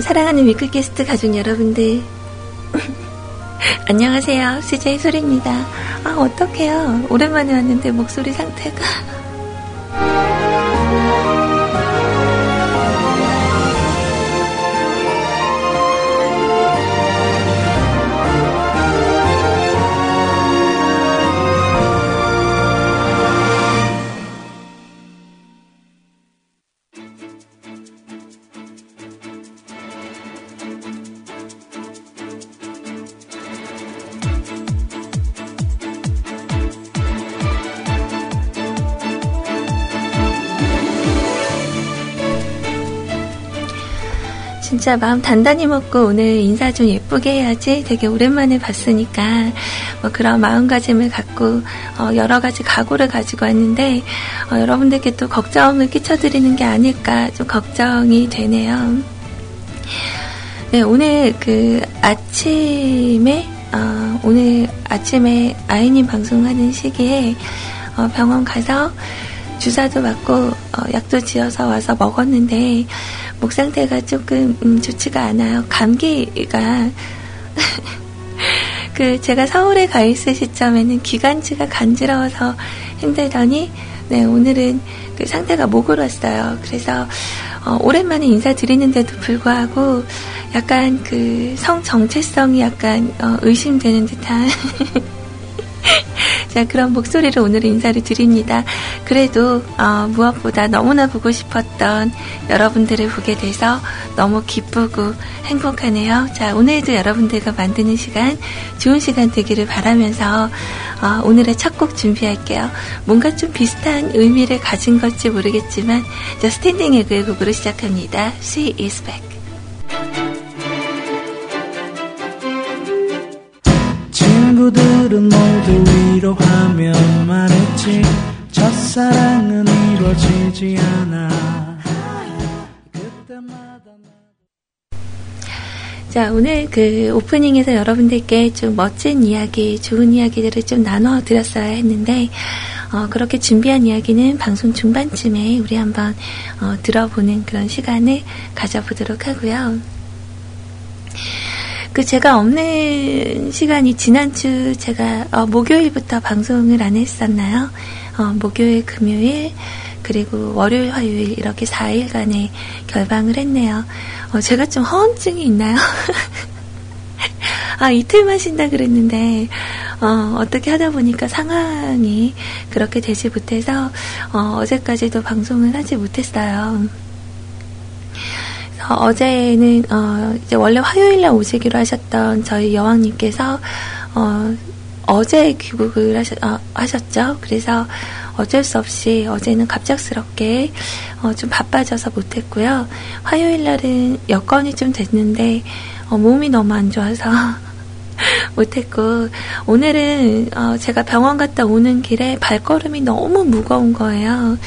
사랑하는 위클캐스트 가족 여러분들. 안녕하세요. CJ 소리입니다. 아 어떡해요. 오랜만에 왔는데 목소리 상태가 진짜 마음 단단히 먹고 오늘 인사 좀 예쁘게 해야지 되게 오랜만에 봤으니까 뭐 그런 마음가짐을 갖고 어 여러 가지 각오를 가지고 왔는데 어 여러분들께 또 걱정을 끼쳐드리는 게 아닐까 좀 걱정이 되네요. 네, 오늘 그 아침에 어 오늘 아침에 아이님 방송하는 시기에 어 병원 가서 주사도 맞고 어 약도 지어서 와서 먹었는데 목 상태가 조금 음, 좋지가 않아요. 감기가 그 제가 서울에 가 있을 시점에는 기관지가 간지러워서 힘들더니 네 오늘은 그 상태가 목으로 왔어요. 그래서 어, 오랜만에 인사드리는데도 불구하고 약간 그 성 정체성이 약간 어, 의심되는 듯한 자, 그런 목소리로 오늘 인사를 드립니다. 그래도, 어, 무엇보다 너무나 보고 싶었던 여러분들을 보게 돼서 너무 기쁘고 행복하네요. 자, 오늘도 여러분들과 만드는 시간, 좋은 시간 되기를 바라면서, 어, 오늘의 첫 곡 준비할게요. 뭔가 좀 비슷한 의미를 가진 걸지 모르겠지만, 자, 스탠딩 에그의 곡으로 시작합니다. She is back. 친구들은 모두 위로하며 말했지 첫사랑은 이루어지지 않아 자, 오늘 그 오프닝에서 여러분들께 좀 멋진 이야기, 좋은 이야기들을 좀 나눠 드렸어야 했는데, 어, 그렇게 준비한 이야기는 방송 중반쯤에 우리 한번 어, 들어보는 그런 시간을 가져보도록 하고요. 그 제가 없는 시간이 지난주 제가 어, 목요일부터 방송을 안 했었나요? 어, 목요일, 금요일, 그리고 월요일, 화요일 이렇게 4일간의 결방을 했네요. 어, 제가 좀 허언증이 있나요? 아, 이틀만 쉰다 그랬는데, 어, 어떻게 하다 보니까 상황이 그렇게 되지 못해서, 어, 어제까지도 방송을 하지 못했어요. 어, 어제는 어, 이제 원래 화요일날 오시기로 하셨던 저희 여왕님께서 어, 어제 귀국을 하셨, 어, 하셨죠. 그래서 어쩔 수 없이 어제는 갑작스럽게 어, 좀 바빠져서 못했고요. 화요일 날은 여건이 좀 됐는데 어, 몸이 너무 안 좋아서 못했고 오늘은 어, 제가 병원 갔다 오는 길에 발걸음이 너무 무거운 거예요.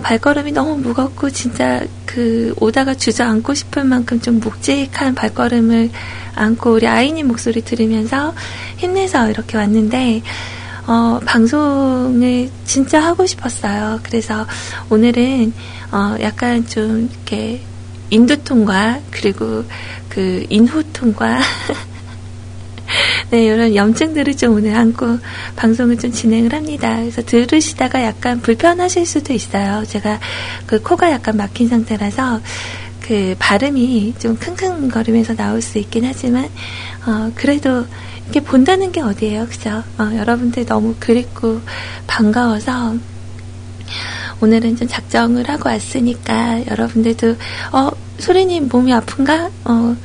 발걸음이 너무 무겁고 진짜 그 오다가 주저앉고 싶을 만큼 좀 묵직한 발걸음을 안고 우리 아이님 목소리 들으면서 힘내서 이렇게 왔는데 어, 방송을 진짜 하고 싶었어요. 그래서 오늘은 어, 약간 좀 이렇게 인두통과 그리고 그 인후통과 네, 이런 염증들을 좀 오늘 안고 방송을 좀 진행을 합니다. 그래서 들으시다가 약간 불편하실 수도 있어요. 제가 그 코가 약간 막힌 상태라서 그 발음이 좀 킁킁거리면서 나올 수 있긴 하지만, 어, 그래도 이렇게 본다는 게 어디예요. 그죠? 어, 여러분들 너무 그립고 반가워서 오늘은 좀 작정을 하고 왔으니까 여러분들도, 어, 소리님 몸이 아픈가? 어,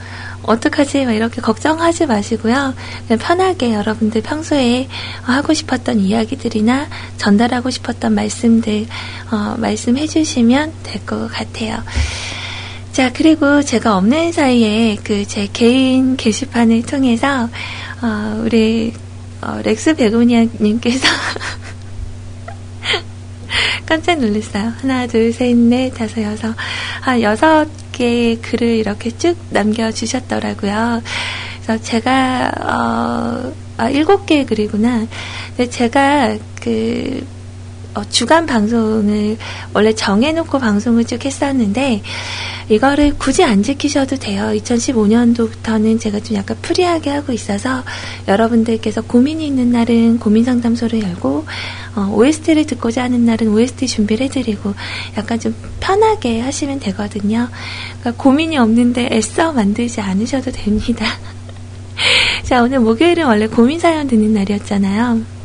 어떡하지? 막 이렇게 걱정하지 마시고요. 그냥 편하게 여러분들 평소에 하고 싶었던 이야기들이나 전달하고 싶었던 말씀들, 어, 말씀해 주시면 될 것 같아요. 자, 그리고 제가 없는 사이에 그 제 개인 게시판을 통해서, 어, 우리, 어, 렉스 베고니아님께서 깜짝 놀랐어요. 하나, 둘, 셋, 넷, 다섯, 여섯. 한 여섯 개의 글을 이렇게 쭉 남겨주셨더라고요. 그래서 제가, 어, 아, 일곱 개의 글이구나. 제가 그, 어, 주간 방송을 원래 정해놓고 방송을 쭉 했었는데, 이거를 굳이 안 지키셔도 돼요. 2015년도부터는 제가 좀 약간 free하게 하고 있어서 여러분들께서 고민이 있는 날은 고민 상담소를 열고 어, OST를 듣고자 하는 날은 OST 준비를 해드리고 약간 좀 편하게 하시면 되거든요. 그러니까 고민이 없는데 애써 만들지 않으셔도 됩니다. 자, 오늘 목요일은 원래 고민 사연 듣는 날이었잖아요.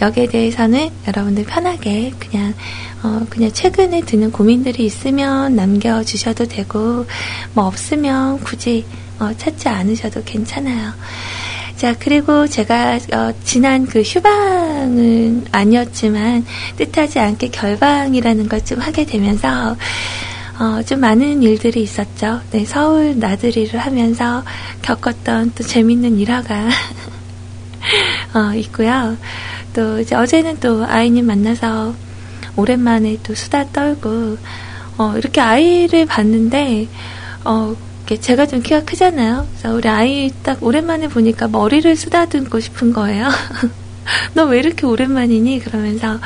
여기에 대해서는 여러분들 편하게 그냥 어, 그냥 최근에 드는 고민들이 있으면 남겨주셔도 되고, 뭐 없으면 굳이 어, 찾지 않으셔도 괜찮아요. 자, 그리고 제가, 어, 지난 그 휴방은 아니었지만, 뜻하지 않게 결방이라는 걸 좀 하게 되면서, 어, 좀 많은 일들이 있었죠. 네, 서울 나들이를 하면서 겪었던 또 재밌는 일화가, 어, 있고요. 또 이제 어제는 또 아이님 만나서 오랜만에 또 수다 떨고 어, 이렇게 아이를 봤는데 어, 제가 좀 키가 크잖아요. 그래서 우리 아이 딱 오랜만에 보니까 머리를 쓰다듬고 싶은 거예요. 너 왜 이렇게 오랜만이니? 그러면서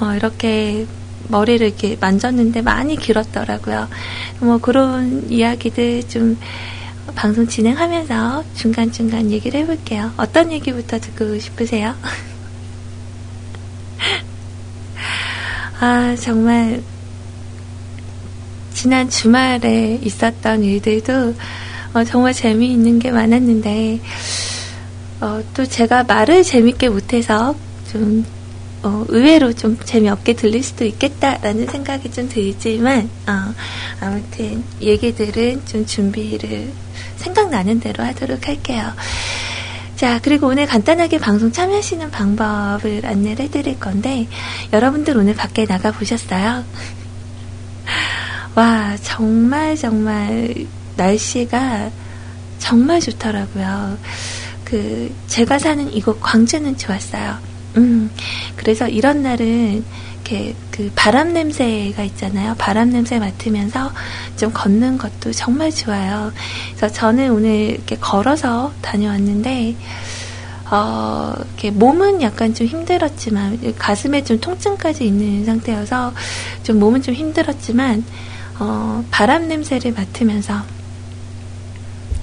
어, 이렇게 머리를 이렇게 만졌는데 많이 길었더라고요. 뭐 그런 이야기들 좀 방송 진행하면서 중간중간 얘기를 해볼게요. 어떤 얘기부터 듣고 싶으세요? 아, 정말, 지난 주말에 있었던 일들도 어, 정말 재미있는 게 많았는데, 어, 또 제가 말을 재밌게 못해서 좀, 어, 의외로 좀 재미없게 들릴 수도 있겠다라는 생각이 좀 들지만, 어, 아무튼 얘기들은 좀 준비를 생각나는 대로 하도록 할게요. 자, 그리고 오늘 간단하게 방송 참여하시는 방법을 안내를 해드릴 건데, 여러분들 오늘 밖에 나가 보셨어요? 와, 정말, 정말, 날씨가 정말 좋더라고요. 그, 제가 사는 이곳 광주는 좋았어요. 음, 그래서 이런 날은 이렇게 그 바람 냄새가 있잖아요. 바람 냄새 맡으면서 좀 걷는 것도 정말 좋아요. 그래서 저는 오늘 이렇게 걸어서 다녀왔는데, 어, 이렇게 몸은 약간 좀 힘들었지만, 가슴에 좀 통증까지 있는 상태여서 좀 몸은 좀 힘들었지만, 어, 바람 냄새를 맡으면서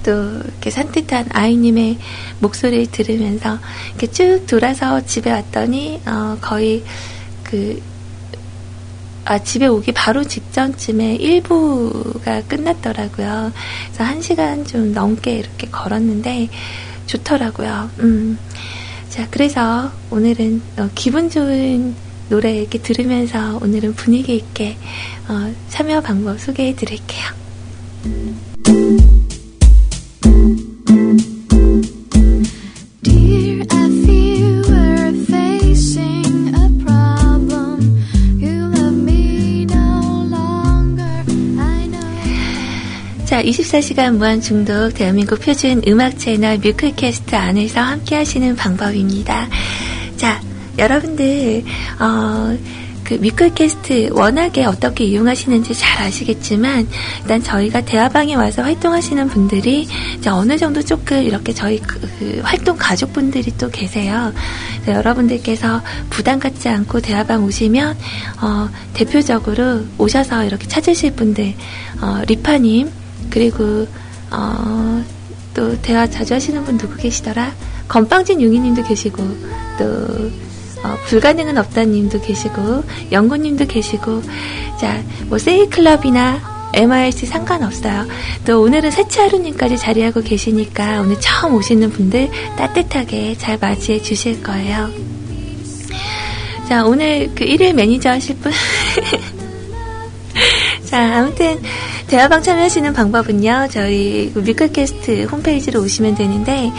또 이렇게 산뜻한 아이님의 목소리를 들으면서 이렇게 쭉 돌아서 집에 왔더니, 어, 거의 그 아, 집에 오기 바로 직전쯤에 1부가 끝났더라고요. 그래서 한 시간 좀 넘게 이렇게 걸었는데 좋더라고요. 음. 자, 그래서 오늘은 어, 기분 좋은 노래 이렇게 들으면서 오늘은 분위기 있게 어, 참여 방법 소개해 드릴게요. 24시간 무한 중독 대한민국 표준 음악 채널 뮤클캐스트 안에서 함께 하시는 방법입니다. 자, 여러분들, 어, 그 뮤클캐스트 워낙에 어떻게 이용하시는지 잘 아시겠지만 일단 저희가 대화방에 와서 활동하시는 분들이 이제 어느 정도 조금 이렇게 저희 그, 그 활동 가족분들이 또 계세요. 여러분들께서 부담 갖지 않고 대화방 오시면 어, 대표적으로 오셔서 이렇게 찾으실 분들 어, 리파님 그리고 어, 또 대화 자주 하시는 분 누구 계시더라? 건빵진 융이님도 계시고 또 어, 불가능은 없다님도 계시고 영구님도 계시고 자뭐 세이클럽이나 MIC 상관없어요. 또 오늘은 세치하루님까지 자리하고 계시니까 오늘 처음 오시는 분들 따뜻하게 잘 맞이해 주실 거예요. 자 오늘 그 일일 매니저 하실 분. 자 아무튼 대화방 참여하시는 방법은요, 저희 뮤클캐스트 홈페이지로 오시면 되는데,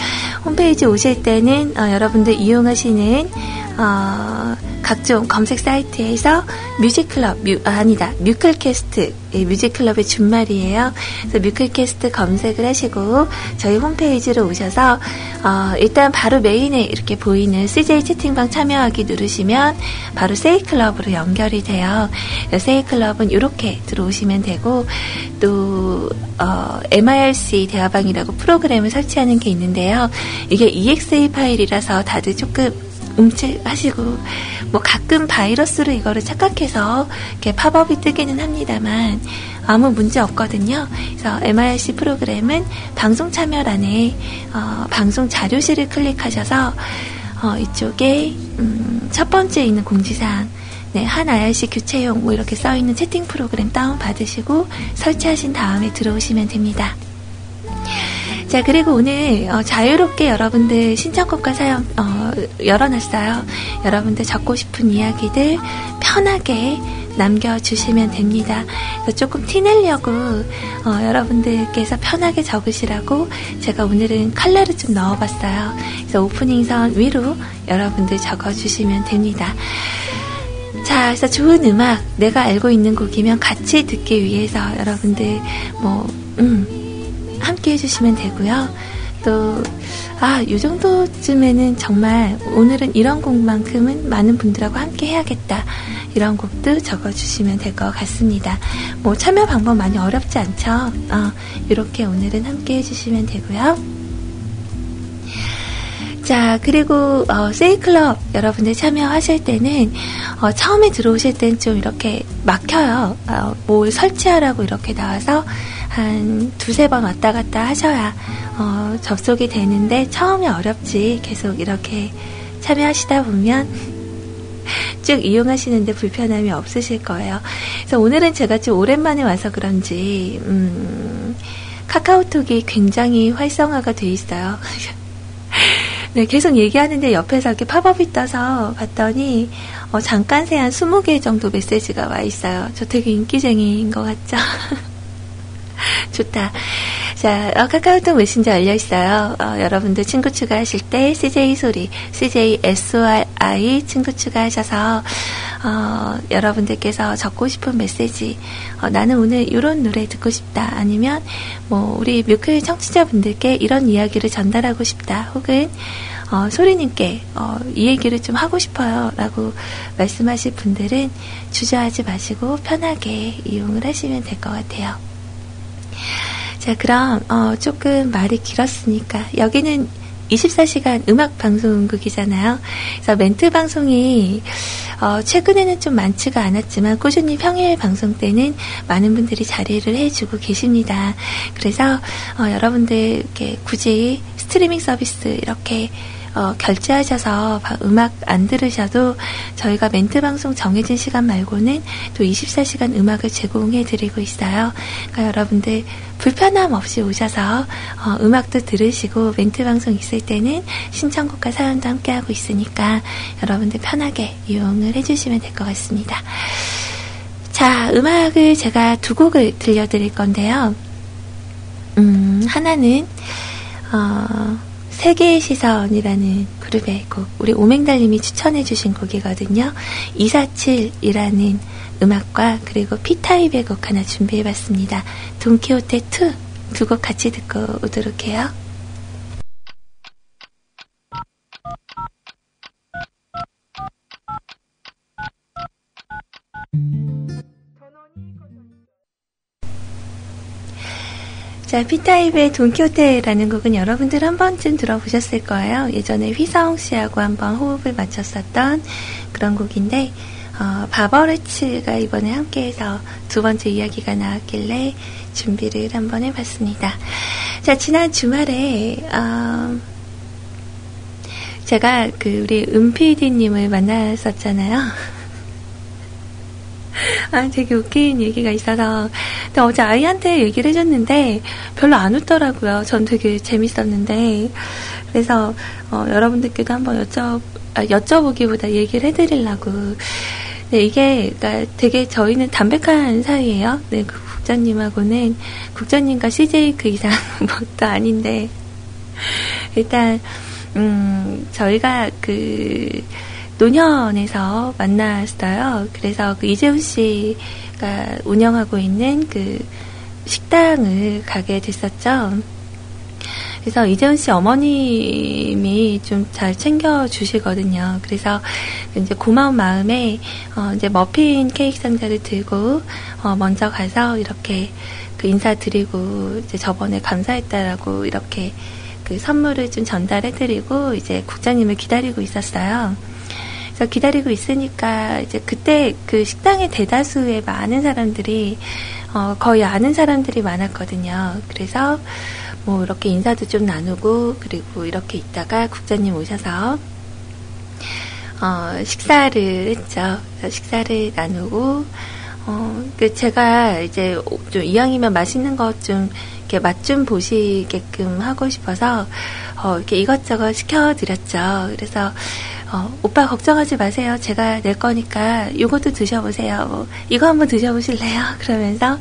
홈페이지 오실 때는, 어, 여러분들 이용하시는, 어, 각종 검색 사이트에서 뮤직클럽, 뮤, 아니다 뮤클캐스트, 예, 뮤직클럽의 준말이에요. 그래서 뮤클캐스트 검색을 하시고 저희 홈페이지로 오셔서 어, 일단 바로 메인에 이렇게 보이는 CJ 채팅방 참여하기 누르시면 바로 세이클럽으로 연결이 돼요. 세이클럽은 이렇게 들어오시면 되고 또 어, MIRC 대화방이라고 프로그램을 설치하는 게 있는데요. 이게 EXA 파일이라서 다들 조금 움찔하시고 뭐 가끔 바이러스로 이거를 착각해서 이렇게 팝업이 뜨기는 합니다만 아무 문제 없거든요. 그래서 MIRC 프로그램은 방송 참여란에 어, 방송 자료실을 클릭하셔서 어, 이쪽에 음, 첫 번째 있는 공지사항 네, 한 IRC 교체용 뭐 이렇게 써 있는 채팅 프로그램 다운 받으시고 설치하신 다음에 들어오시면 됩니다. 자, 그리고 오늘 어, 자유롭게 여러분들 신청곡과 사연 어, 열어놨어요. 여러분들 적고 싶은 이야기들 편하게 남겨주시면 됩니다. 조금 티내려고 어, 여러분들께서 편하게 적으시라고 제가 오늘은 칼라를 좀 넣어봤어요. 그래서 오프닝선 위로 여러분들 적어주시면 됩니다. 자, 그래서 좋은 음악, 내가 알고 있는 곡이면 같이 듣기 위해서 여러분들, 뭐, 음, 함께 해주시면 되고요. 또, 아, 이 정도쯤에는 정말 오늘은 이런 곡만큼은 많은 분들하고 함께 해야겠다. 이런 곡도 적어주시면 될 것 같습니다. 뭐, 참여 방법 많이 어렵지 않죠? 어, 이렇게 오늘은 함께 해주시면 되고요. 자, 그리고 어, 세이클럽 여러분들 참여하실 때는 어, 처음에 들어오실 땐 좀 이렇게 막혀요. 어, 뭘 설치하라고 이렇게 나와서 한 두세 번 왔다 갔다 하셔야 어, 접속이 되는데 처음에 어렵지. 계속 이렇게 참여하시다 보면 쭉 이용하시는데 불편함이 없으실 거예요. 그래서 오늘은 제가 좀 오랜만에 와서 그런지 음, 카카오톡이 굉장히 활성화가 돼 있어요. 네, 계속 얘기하는데 옆에서 이렇게 팝업이 떠서 봤더니 어, 잠깐 새 한 20개 정도 메시지가 와 있어요. 저 되게 인기쟁이인 것 같죠? 좋다. 자, 어, 카카오톡 메신저 열려 있어요. 어, 여러분들 친구 추가하실 때 CJ 소리, CJ SORI 친구 추가하셔서 어, 여러분들께서 적고 싶은 메시지, 어, 나는 오늘 이런 노래 듣고 싶다. 아니면 뭐 우리 뮤클 청취자분들께 이런 이야기를 전달하고 싶다. 혹은 어, 소리님께 어, 이 얘기를 좀 하고 싶어요 라고 말씀하실 분들은 주저하지 마시고 편하게 이용을 하시면 될 것 같아요. 자, 그럼 어, 조금 말이 길었으니까 여기는 24시간 음악 방송국이잖아요. 그래서 멘트 방송이 어, 최근에는 좀 많지가 않았지만 꾸준히 평일 방송 때는 많은 분들이 자리를 해주고 계십니다. 그래서 어, 여러분들 이렇게 굳이 스트리밍 서비스 이렇게 어, 결제하셔서 음악 안 들으셔도 저희가 멘트 방송 정해진 시간 말고는 또 24시간 음악을 제공해 드리고 있어요. 그러니까 여러분들 불편함 없이 오셔서 어, 음악도 들으시고 멘트 방송 있을 때는 신청곡과 사연도 함께 하고 있으니까 여러분들 편하게 이용을 해주시면 될 것 같습니다. 자, 음악을 제가 두 곡을 들려드릴 건데요. 음, 하나는 어, 세계의 시선이라는 그룹의 곡, 우리 오맹달님이 추천해주신 곡이거든요. 247이라는 음악과 그리고 피타입의 곡 하나 준비해봤습니다. 돈키호테 2 두 곡 같이 듣고 오도록 해요. 자, 피타입의 돈키호테라는 곡은 여러분들 한 번쯤 들어보셨을 거예요. 예전에 휘성 씨하고 한번 호흡을 맞췄었던 그런 곡인데, 어, 바버레츠가 이번에 함께해서 두 번째 이야기가 나왔길래 준비를 한번 해봤습니다. 자, 지난 주말에, 어, 제가 그 우리 은피디님을 만났었잖아요. 아, 되게 웃긴 얘기가 있어서. 근데 어제 아이한테 얘기를 해줬는데 별로 안 웃더라고요. 전 되게 재밌었는데. 그래서, 어, 여러분들께도 한번 여쭤, 아, 여쭤보기보다 얘기를 해드리려고. 네, 이게, 그러니까 되게 저희는 담백한 사이예요. 네, 그 국장님하고는, 국장님과 CJ 그 이상 뭣도 아닌데. 일단, 음, 저희가 그, 노년에서 만났어요. 그래서 그 이재훈 씨가 운영하고 있는 그 식당을 가게 됐었죠. 그래서 이재훈 씨 어머님이 좀 잘 챙겨 주시거든요. 그래서 이제 고마운 마음에 어 이제 머핀 케이크 상자를 들고 어 먼저 가서 이렇게 그 인사드리고 이제 저번에 감사했다라고 이렇게 그 선물을 좀 전달해드리고 이제 국장님을 기다리고 있었어요. 그래서 기다리고 있으니까 이제 그때 그 식당의 대다수의 많은 사람들이 어 거의 아는 사람들이 많았거든요. 그래서 뭐 이렇게 인사도 좀 나누고 그리고 이렇게 있다가 국장님 오셔서 어, 식사를 했죠. 식사를 나누고 어, 그 제가 이제 좀 이왕이면 맛있는 것 좀 이렇게 맛 좀 보시게끔 하고 싶어서 어, 이렇게 이것저것 시켜드렸죠. 그래서 어, 오빠 걱정하지 마세요. 제가 낼 거니까 이것도 드셔보세요. 뭐, 이거 한번 드셔보실래요? 그러면서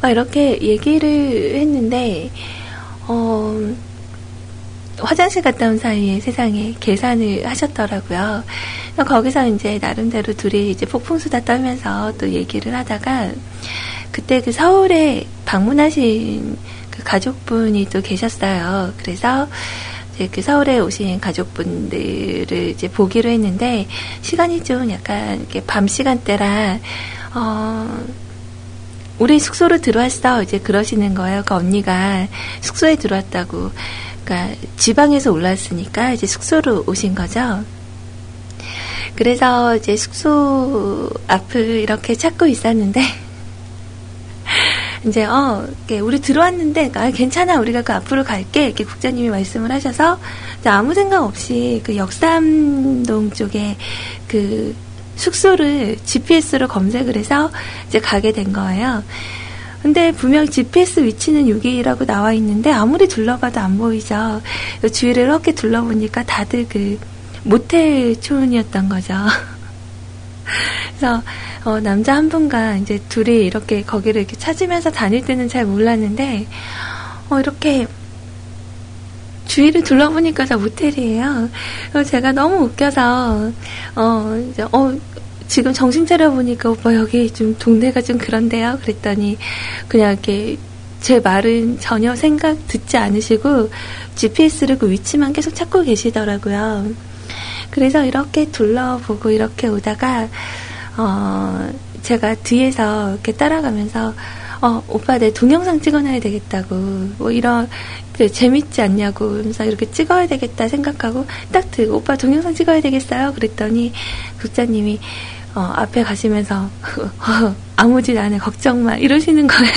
막 이렇게 얘기를 했는데 어, 화장실 갔다 온 사이에 세상에 계산을 하셨더라고요. 거기서 이제 나름대로 둘이 이제 폭풍수다 떨면서 또 얘기를 하다가 그때 그 서울에 방문하신 그 가족분이 또 계셨어요. 그래서 그 서울에 오신 가족분들을 이제 보기로 했는데 시간이 좀 약간 이렇게 밤 시간대라 어 우리 숙소로 들어왔어. 이제 그러시는 거예요. 그 언니가 숙소에 들어왔다고. 그러니까 지방에서 올라왔으니까 이제 숙소로 오신 거죠. 그래서 이제 숙소 앞을 이렇게 찾고 있었는데 이제 어 우리 들어왔는데 아 괜찮아 우리가 그 앞으로 갈게 이렇게 국장님이 말씀을 하셔서 아무 생각 없이 그 역삼동 쪽에 그 숙소를 GPS로 검색을 해서 이제 가게 된 거예요. 근데 분명 GPS 위치는 여기라고 나와 있는데 아무리 둘러봐도 안 보이죠. 주위를 이렇게 둘러보니까 다들 그 모텔촌이었던 거죠. 그래서 어, 남자 한 분과 이제 둘이 이렇게 거기를 이렇게 찾으면서 다닐 때는 잘 몰랐는데 어, 이렇게 주위를 둘러보니까 다 모텔이에요. 제가 너무 웃겨서 어 이제 어 지금 정신 차려 보니까 오빠 여기 좀 동네가 좀 그런데요. 그랬더니 그냥 이렇게 제 말은 전혀 생각 듣지 않으시고 GPS를 그 위치만 계속 찾고 계시더라고요. 그래서 이렇게 둘러보고 이렇게 오다가 어 제가 뒤에서 이렇게 따라가면서 어, 오빠 내 동영상 찍어놔야 되겠다고, 뭐 이런, 그, 재밌지 않냐고, 그래서 이렇게 찍어야 되겠다 생각하고, 딱 들고, 오빠 동영상 찍어야 되겠어요? 그랬더니, 국장님이, 어, 앞에 가시면서, 어, 아무 짓 안 해, 걱정 마, 이러시는 거예요.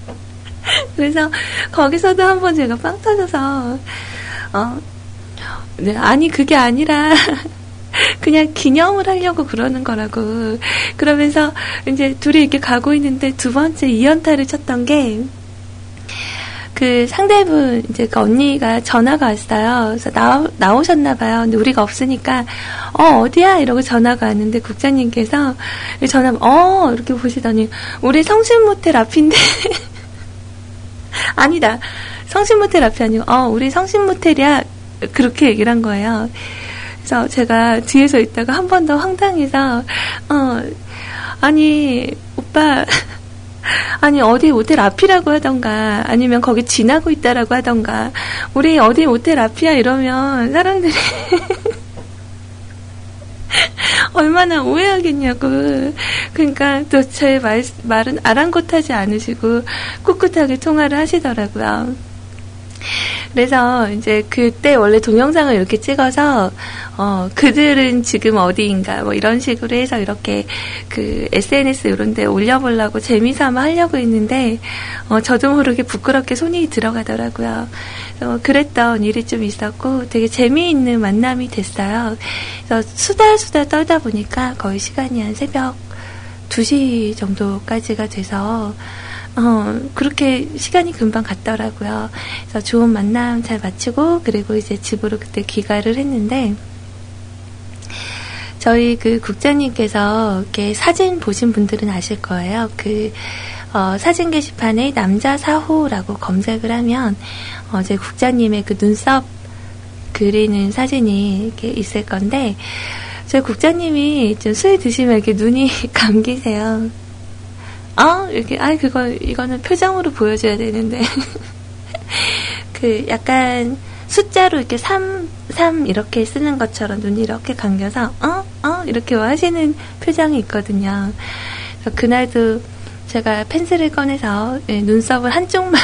그래서, 거기서도 한번 제가 빵 터져서, 어, 네, 아니, 그게 아니라, 그냥 기념을 하려고 그러는 거라고. 그러면서 이제 둘이 이렇게 가고 있는데 두 번째 이연타를 쳤던 게, 그 상대분, 이제 그 언니가 전화가 왔어요. 그래서 나, 나오셨나 봐요. 근데 우리가 없으니까, 어, 어디야? 이러고 전화가 왔는데 국장님께서 전화, 어, 이렇게 보시더니, 우리 성신모텔 앞인데, 아니다. 성신모텔 앞이 아니고, 어, 우리 성신모텔이야. 그렇게 얘기를 한 거예요. 그래서 제가 뒤에서 있다가 한 번 더 황당해서, 어, 아니, 오빠, 아니, 어디 모텔 앞이라고 하던가, 아니면 거기 지나고 있다라고 하던가, 우리 어디 모텔 앞이야 이러면 사람들이 얼마나 오해하겠냐고. 그러니까 또 제 말은 아랑곳하지 않으시고 꿋꿋하게 통화를 하시더라고요. 그래서 이제 그때 원래 동영상을 이렇게 찍어서 어 그들은 지금 어디인가 뭐 이런 식으로 해서 이렇게 그 SNS 이런 데 올려보려고 재미삼아 하려고 했는데 어 저도 모르게 부끄럽게 손이 들어가더라고요. 어 그랬던 일이 좀 있었고 되게 재미있는 만남이 됐어요. 그래서 수다 수다 떨다 보니까 거의 시간이 한 새벽 2시 정도까지가 돼서 어, 그렇게 시간이 금방 갔더라고요. 그래서 좋은 만남 잘 마치고, 그리고 이제 집으로 그때 귀가를 했는데, 저희 그 국장님께서 이렇게 사진 보신 분들은 아실 거예요. 그, 어, 사진 게시판에 남자 사호라고 검색을 하면, 어, 제 국장님의 그 눈썹 그리는 사진이 이렇게 있을 건데, 저희 국장님이 좀 술 드시면 이렇게 눈이 감기세요. 어? 이렇게, 아, 그거, 이거는 표정으로 보여줘야 되는데. 그, 약간, 숫자로 이렇게 3, 3 이렇게 쓰는 것처럼 눈이 이렇게 감겨서, 어? 어? 이렇게 하시는 표정이 있거든요. 그래서 그날도 제가 펜슬을 꺼내서 네, 눈썹을 한쪽만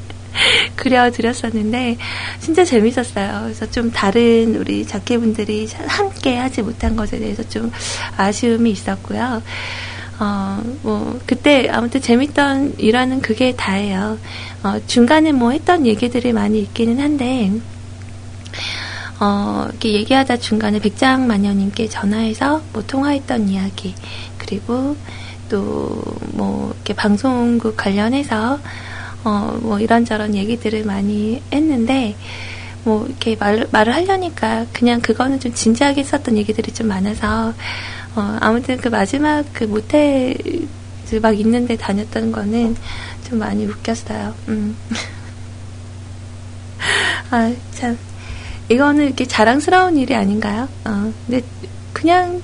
그려드렸었는데 진짜 재밌었어요. 그래서 좀 다른 우리 작가분들이 함께 하지 못한 것에 대해서 좀 아쉬움이 있었고요. 어, 뭐, 그때 아무튼 재밌던 일화는 그게 다예요. 어, 중간에 뭐 했던 얘기들이 많이 있기는 한데, 어, 이렇게 얘기하다 중간에 백장 마녀님께 전화해서 뭐 통화했던 이야기, 그리고 또 뭐 이렇게 방송국 관련해서 어, 뭐 이런저런 얘기들을 많이 했는데, 뭐 이렇게 말, 말을 하려니까 그냥 그거는 좀 진지하게 썼던 얘기들이 좀 많아서, 어, 아무튼 그 마지막 그 모텔 막 있는데 다녔던 거는 좀 많이 웃겼어요. 음. 아, 참. 이거는 이렇게 자랑스러운 일이 아닌가요? 어, 근데 그냥,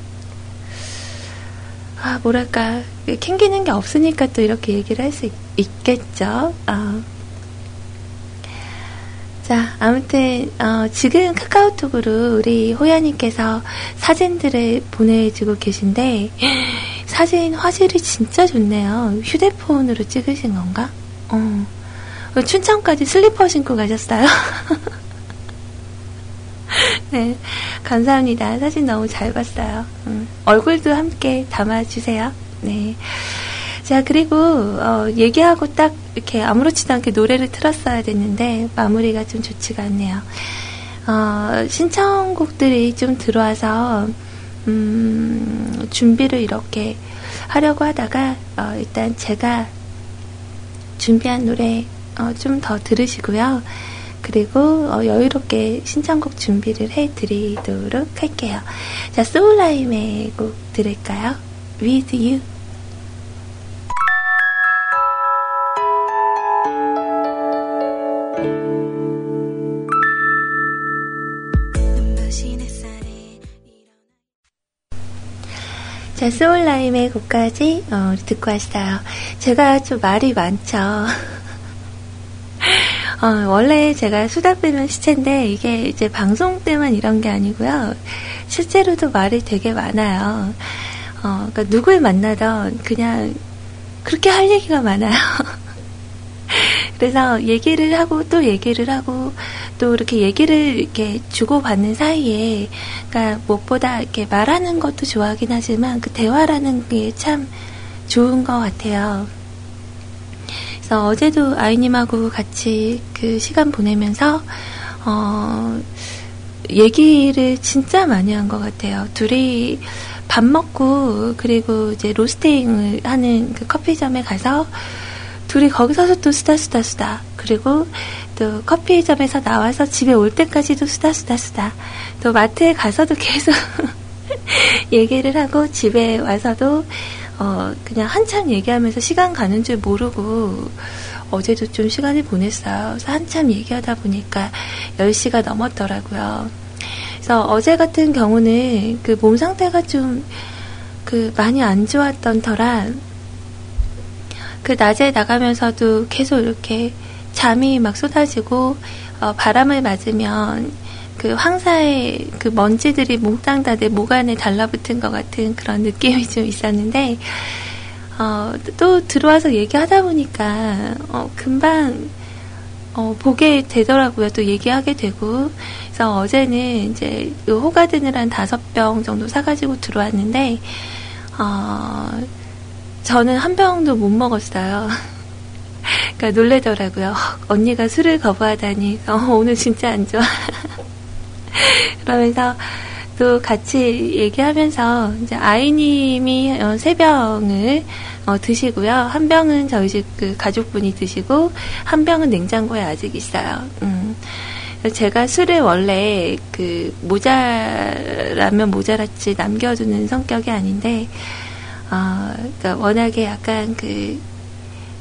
아, 뭐랄까. 캥기는 게 없으니까 또 이렇게 얘기를 할 수 있겠죠. 어. 자, 아무튼, 어, 지금 카카오톡으로 우리 호야님께서 사진들을 보내주고 계신데, 사진 화질이 진짜 좋네요. 휴대폰으로 찍으신 건가? 어. 춘천까지 슬리퍼 신고 가셨어요? 네, 감사합니다. 사진 너무 잘 봤어요. 음, 얼굴도 함께 담아주세요. 네. 자, 그리고, 어, 얘기하고 딱 이렇게 아무렇지도 않게 노래를 틀었어야 됐는데, 마무리가 좀 좋지가 않네요. 어, 신청곡들이 좀 들어와서, 음, 준비를 이렇게 하려고 하다가, 어, 일단 제가 준비한 노래, 어, 좀 더 들으시고요. 그리고 어, 여유롭게 신청곡 준비를 해드리도록 할게요. 자, 소울라임의 곡 들을까요? With You. 자, 소울라임의 곡까지 어, 듣고 왔어요. 제가 좀 말이 많죠. 어, 원래 제가 수다 빼면 시체인데 이게 이제 방송 때만 이런 게 아니고요. 실제로도 말이 되게 많아요. 어, 그러니까 누굴 만나던 그냥 그렇게 할 얘기가 많아요. 그래서 얘기를 하고 또 얘기를 하고 또 이렇게 얘기를 이렇게 주고받는 사이에 그러니까 무엇보다 이렇게 말하는 것도 좋아하긴 하지만 그 대화라는 게 참 좋은 것 같아요. 그래서 어제도 아이님하고 같이 그 시간 보내면서 어 얘기를 진짜 많이 한 것 같아요. 둘이 밥 먹고 그리고 이제 로스팅을 하는 그 커피점에 가서 둘이 거기서도 또 수다 수다 수다 그리고 또 커피점에서 나와서 집에 올 때까지도 수다 수다 수다 또 마트에 가서도 계속 얘기를 하고 집에 와서도 어 그냥 한참 얘기하면서 시간 가는 줄 모르고 어제도 좀 시간을 보냈어요. 그래서 한참 얘기하다 보니까 10시가 넘었더라고요. 그래서 어제 같은 경우는 그 몸 상태가 좀 그 많이 안 좋았던 터라 그 낮에 나가면서도 계속 이렇게 잠이 막 쏟아지고 어, 바람을 맞으면 그 황사의 그 먼지들이 몽땅 다 내 목 안에 달라붙은 것 같은 그런 느낌이 좀 있었는데 어, 또 들어와서 얘기하다 보니까 어, 금방 어, 보게 되더라고요. 또 얘기하게 되고. 그래서 어제는 이제 호가든을 한 다섯 병 정도 사가지고 들어왔는데, 어, 저는 한 병도 못 먹었어요. 그러니까 놀래더라고요. 언니가 술을 거부하다니, 어, 오늘 진짜 안 좋아. 그러면서 또 같이 얘기하면서 이제 아이님이 어, 세 병을 어, 드시고요. 한 병은 저희 집 그 가족분이 드시고 한 병은 냉장고에 아직 있어요. 음. 제가 술을 원래 그 모자라면 모자랐지 남겨두는 성격이 아닌데, 어, 그러니까 워낙에 약간 그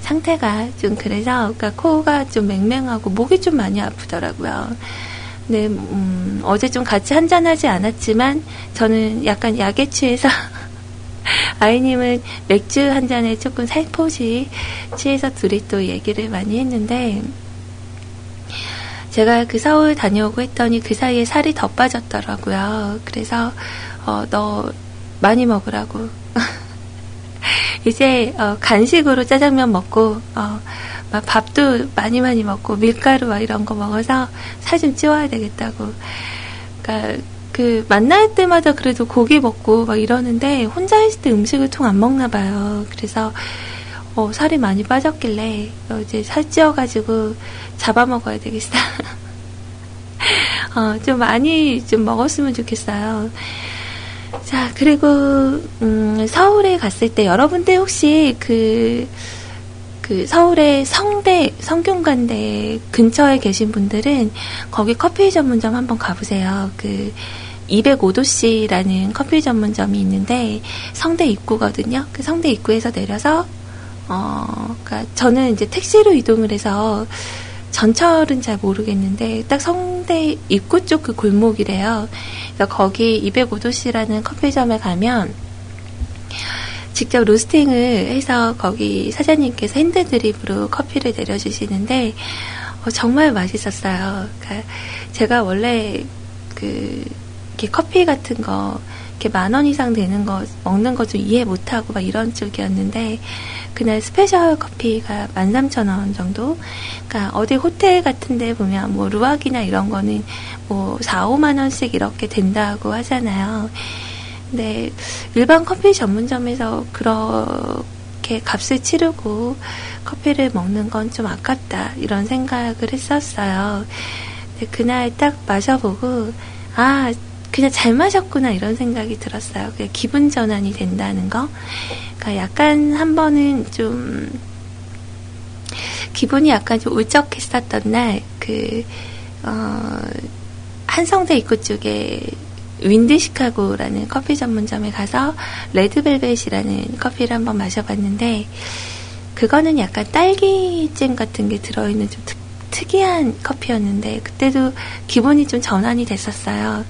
상태가 좀 그래서, 그러니까 코가 좀 맹맹하고 목이 좀 많이 아프더라고요. 네, 음, 어제 좀 같이 한잔 하지 않았지만 저는 약간 약에 취해서 아이님은 맥주 한 잔에 조금 살포시 취해서 둘이 또 얘기를 많이 했는데 제가 그 서울 다녀오고 했더니 그 사이에 살이 더 빠졌더라고요. 그래서 어, 너 많이 먹으라고. 이제 어, 간식으로 짜장면 먹고 어, 막 밥도 많이 많이 먹고 밀가루 막 이런 거 먹어서 살 좀 찌워야 되겠다고. 그러니까 그 만날 때마다 그래도 고기 먹고 막 이러는데 혼자 있을 때 음식을 통 안 먹나 봐요. 그래서 어, 살이 많이 빠졌길래 어, 이제 살 찌워가지고 잡아먹어야 되겠어. 어, 좀 많이 좀 먹었으면 좋겠어요. 자, 그리고, 음, 서울에 갔을 때 여러분들 혹시 그, 그 서울의 성대, 성균관대 근처에 계신 분들은 거기 커피 전문점 한번 가보세요. 그 205도씨라는 커피 전문점이 있는데 성대 입구거든요. 그 성대 입구에서 내려서 어, 그니까 저는 이제 택시로 이동을 해서 전철은 잘 모르겠는데 딱 성대 입구 쪽 그 골목이래요. 그래서 거기 205도씨라는 커피점에 가면 직접 로스팅을 해서 거기 사장님께서 핸드드립으로 커피를 내려주시는데 어, 정말 맛있었어요. 그러니까 제가 원래 그 커피 같은 거 이렇게 만 원 이상 되는 거 먹는 거 좀 이해 못하고 막 이런 쪽이었는데 그날 special 커피가 13,000원 정도? 그러니까 어디 호텔 같은 데 보면 뭐 루악이나 이런 거는 뭐 4, 5만 원씩 이렇게 된다고 하잖아요. 근데 일반 커피 전문점에서 그렇게 값을 치르고 커피를 먹는 건 좀 아깝다 이런 생각을 했었어요. 근데 그날 딱 마셔보고 아 그냥 잘 마셨구나 이런 생각이 들었어요. 그냥 기분 전환이 된다는 거. 그러니까 약간 한 번은 좀 기분이 약간 좀 울적했었던 날, 그, 어, 한성대 입구 쪽에 윈드 시카고라는 커피 전문점에 가서 레드벨벳이라는 커피를 한번 마셔봤는데, 그거는 약간 딸기잼 같은 게 들어있는 좀 특, 특이한 커피였는데, 그때도 기분이 좀 전환이 됐었어요.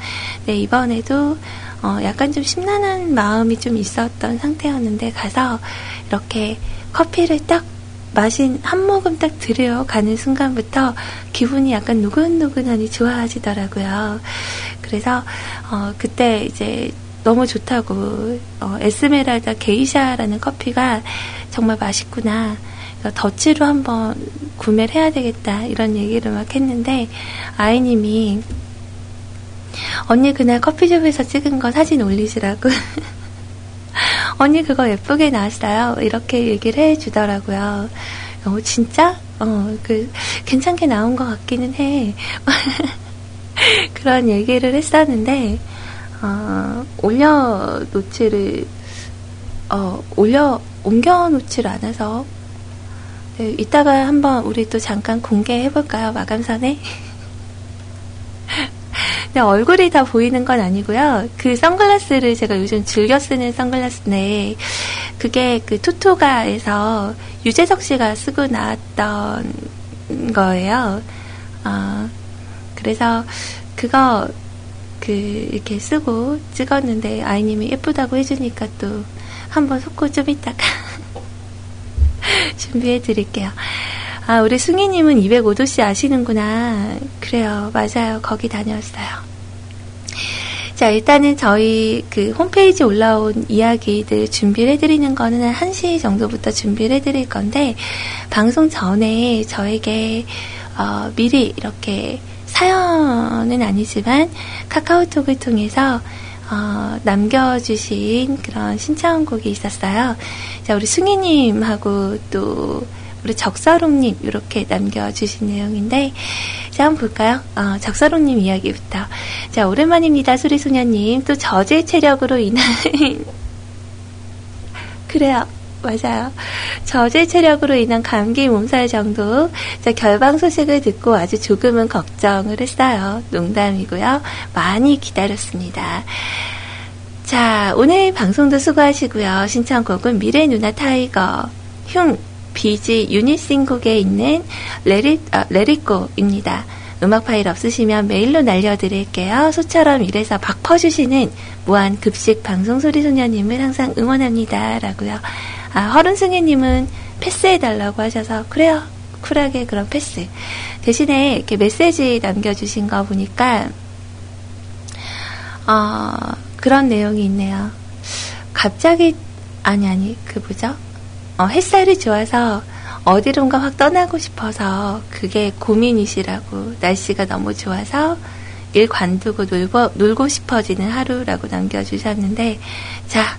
네, 이번에도 어, 약간 좀 심란한 마음이 좀 있었던 상태였는데 가서 이렇게 커피를 딱 마신 한 모금 딱 들여가는 순간부터 기분이 약간 누근누근하니 좋아지더라고요. 그래서 어, 그때 이제 너무 좋다고 어, 에스메랄다 게이샤라는 커피가 정말 맛있구나. 더치로 한번 구매를 해야 되겠다 이런 얘기를 막 했는데 아이님이 언니 그날 커피숍에서 찍은 거 사진 올리시라고. 언니 그거 예쁘게 나왔어요. 이렇게 얘기를 해주더라고요. 어, 진짜? 어, 그, 괜찮게 나온 것 같기는 해. 그런 얘기를 했었는데, 어, 올려놓지를, 어, 올려, 옮겨놓지를 않아서, 네, 이따가 한번 우리 또 잠깐 공개해볼까요? 마감선에? 근데 얼굴이 다 보이는 건 아니고요. 그 선글라스를 제가 요즘 즐겨 쓰는 선글라스인데 그게 그 투투가에서 유재석 씨가 쓰고 나왔던 거예요. 어, 그래서 그거 그 이렇게 쓰고 찍었는데 아이님이 예쁘다고 해주니까 또 한번 속고 좀 이따가 준비해 드릴게요. 아, 우리 승희님은 205도씨 아시는구나. 그래요. 맞아요. 거기 다녀왔어요. 자, 일단은 저희 그 홈페이지 올라온 이야기들 준비를 해드리는 거는 한 1시 정도부터 준비를 해드릴 건데, 방송 전에 저에게, 어, 미리 이렇게 사연은 아니지만 카카오톡을 통해서 어, 남겨주신 그런 신청곡이 있었어요. 자, 우리 승희님하고 또 우리 적사롱님 이렇게 남겨주신 내용인데 자 한번 볼까요? 어, 적사롱님 이야기부터 자 오랜만입니다 소리소녀님 또 저질 체력으로 인한 그래요 맞아요. 저질 체력으로 인한 감기 몸살 정도. 자, 결방 소식을 듣고 아주 조금은 걱정을 했어요. 농담이고요. 많이 기다렸습니다. 자, 오늘 방송도 수고하시고요. 신청곡은 미래 누나 타이거, 흉, 비지 유니싱곡에 있는 레리, 아, 레리꼬입니다. 음악 파일 없으시면 메일로 날려드릴게요. 소처럼 이래서 박 퍼주시는 무한 급식 방송 소리 소녀님을 항상 응원합니다. 라고요. 아, 허른승혜님은 패스해달라고 하셔서, 그래요. 쿨하게 그런 패스. 대신에 이렇게 메시지 남겨주신 거 보니까, 어, 그런 내용이 있네요. 갑자기, 아니, 아니, 그 뭐죠? 어, 햇살이 좋아서 어디론가 확 떠나고 싶어서 그게 고민이시라고 날씨가 너무 좋아서 일 관두고 놀고, 놀고 싶어지는 하루라고 남겨주셨는데 자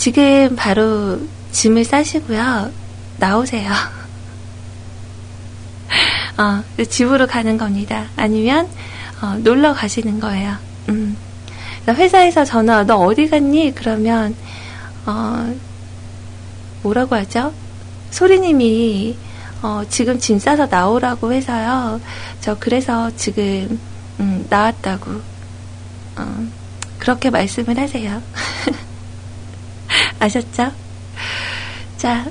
지금 바로 짐을 싸시고요. 나오세요. 어, 집으로 가는 겁니다. 아니면 어, 놀러 가시는 거예요. 음. 회사에서 전화 너 어디 갔니? 그러면 어, 뭐라고 하죠? 소리님이 어, 지금 짐 싸서 나오라고 해서요. 저 그래서 지금 음, 나왔다고. 어, 그렇게 말씀을 하세요. 아셨죠? 자,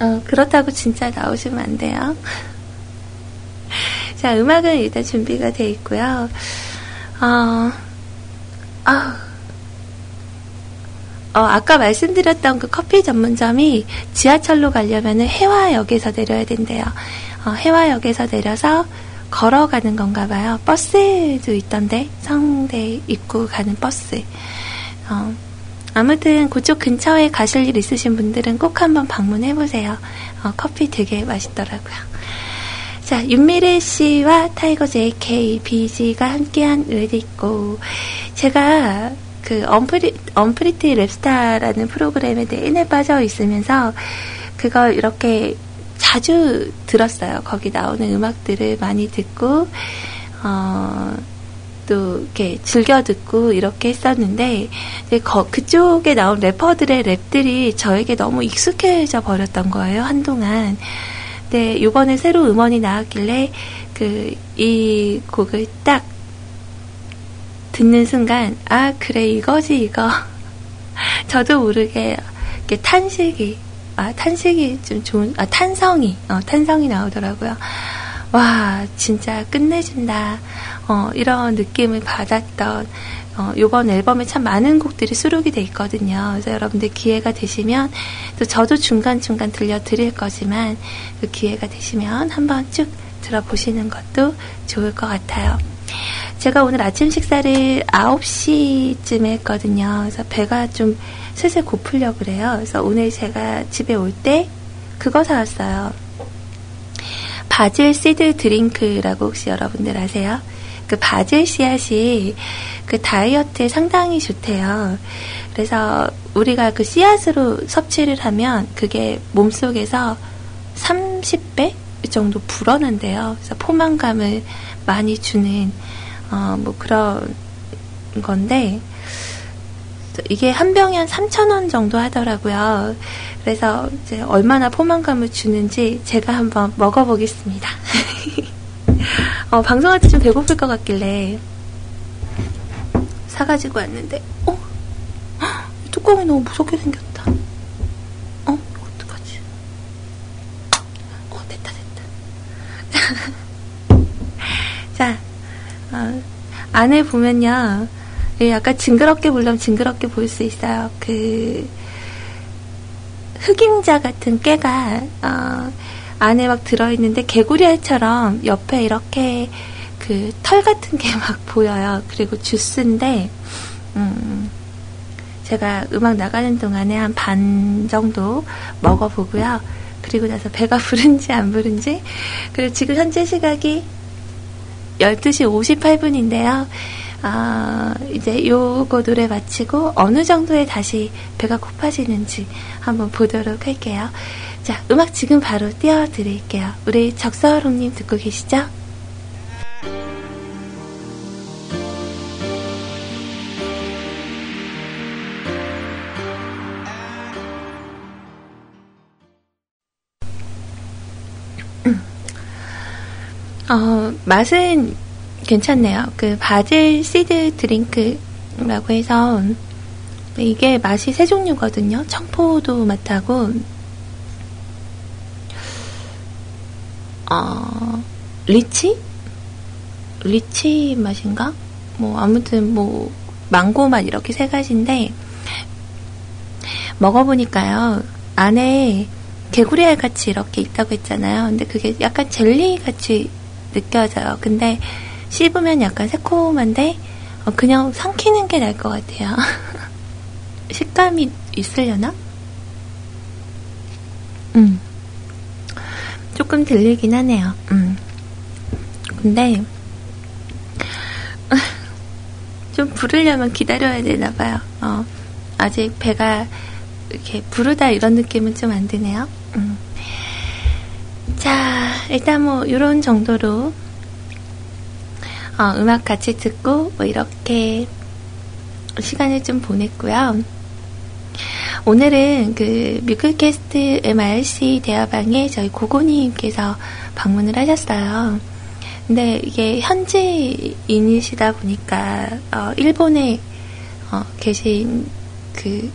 어, 그렇다고 진짜 나오시면 안 돼요. 자, 음악은 일단 준비가 돼 있고요. 어, 아 어, 아까 말씀드렸던 그 커피 전문점이 지하철로 가려면 해화역에서 내려야 된대요. 어, 해화역에서 내려서 걸어가는 건가 봐요. 버스도 있던데, 성대 입구 가는 버스. 어, 아무튼 그쪽 근처에 가실 일 있으신 분들은 꼭 한번 방문해 보세요. 어, 커피 되게 맛있더라고요. 자, 윤미래 씨와 타이거 JK, Bizzy가 함께한 Let it go. 제가 그 언프리, 언프리티 랩스타라는 프로그램에 내내 빠져 있으면서 그걸 이렇게 자주 들었어요. 거기 나오는 음악들을 많이 듣고, 어, 또 이렇게 즐겨 듣고 이렇게 했었는데 거, 그쪽에 나온 래퍼들의 랩들이 저에게 너무 익숙해져 버렸던 거예요 한동안. 근데 이번에 새로 음원이 나왔길래 그 이 곡을 딱 듣는 순간, 아, 그래, 이거지, 이거. 저도 모르게, 이렇게 탄식이, 아, 탄식이 좀 좋은, 아, 탄성이, 어, 탄성이 나오더라고요. 와, 진짜 끝내준다. 어, 이런 느낌을 받았던, 어, 요번 앨범에 참 많은 곡들이 수록이 돼 있거든요. 그래서 여러분들 기회가 되시면, 또 저도 중간중간 들려드릴 거지만, 그 기회가 되시면 한번 쭉 들어보시는 것도 좋을 것 같아요. 제가 오늘 아침 식사를 9시쯤에 했거든요. 그래서 배가 좀 슬슬 고플려 그래요. 그래서 오늘 제가 집에 올 때 그거 사왔어요. basil seed drink라고 혹시 여러분들 아세요? 그 바질 씨앗이 그 다이어트에 상당히 좋대요. 그래서 우리가 그 씨앗으로 섭취를 하면 그게 몸속에서 30배 정도 불어난대요. 그래서 포만감을 많이 주는 어, 뭐 그런 건데 이게 한 병에 한 3,000원 정도 하더라고요. 그래서 이제 얼마나 포만감을 주는지 제가 한번 먹어보겠습니다. 어, 방송할 때 좀 배고플 것 같길래 사가지고 왔는데, 어? 뚜껑이 너무 무섭게 생겼다. 어? 어떡하지? 어, 됐다, 됐다. 자, 어, 안에 보면요. 약간 징그럽게 보려면 징그럽게 보일 수 있어요. 그, 흑임자 같은 깨가, 어, 안에 막 들어있는데 개구리알처럼 옆에 이렇게 그 털 같은 게 막 보여요. 그리고 주스인데, 음, 제가 음악 나가는 동안에 한 반 정도 먹어보고요. 그리고 나서 배가 부른지 안 부른지. 그리고 지금 현재 시각이 12시 58분인데요. 아, 이제 요거 노래 마치고 어느 정도에 다시 배가 고파지는지 한번 보도록 할게요. 자, 음악 지금 바로 띄워드릴게요. 우리 적서롱님 듣고 계시죠? 어, 맛은 괜찮네요. 그 basil seed drink라고 해서 이게 맛이 세 종류거든요. 청포도 맛하고 어, 리치? 리치 맛인가? 뭐 아무튼 뭐 망고 맛 이렇게 세 가지인데 먹어보니까요 안에 개구리알 같이 이렇게 있다고 했잖아요. 근데 그게 약간 젤리 같이 느껴져요. 근데 씹으면 약간 새콤한데 어, 그냥 삼키는 게 나을 것 같아요. 식감이 있으려나? 음. 조금 들리긴 하네요. 음. 근데 좀 부르려면 기다려야 되나 봐요. 어, 아직 배가 이렇게 부르다 이런 느낌은 좀 안 드네요. 음. 자, 일단 뭐 이런 정도로 어, 음악 같이 듣고 뭐 이렇게 시간을 좀 보냈고요. 오늘은 그 뮤클캐스트 MRC 대화방에 저희 고고님께서 방문을 하셨어요. 근데 이게 현지인이시다 보니까 어, 일본에 어, 계신 그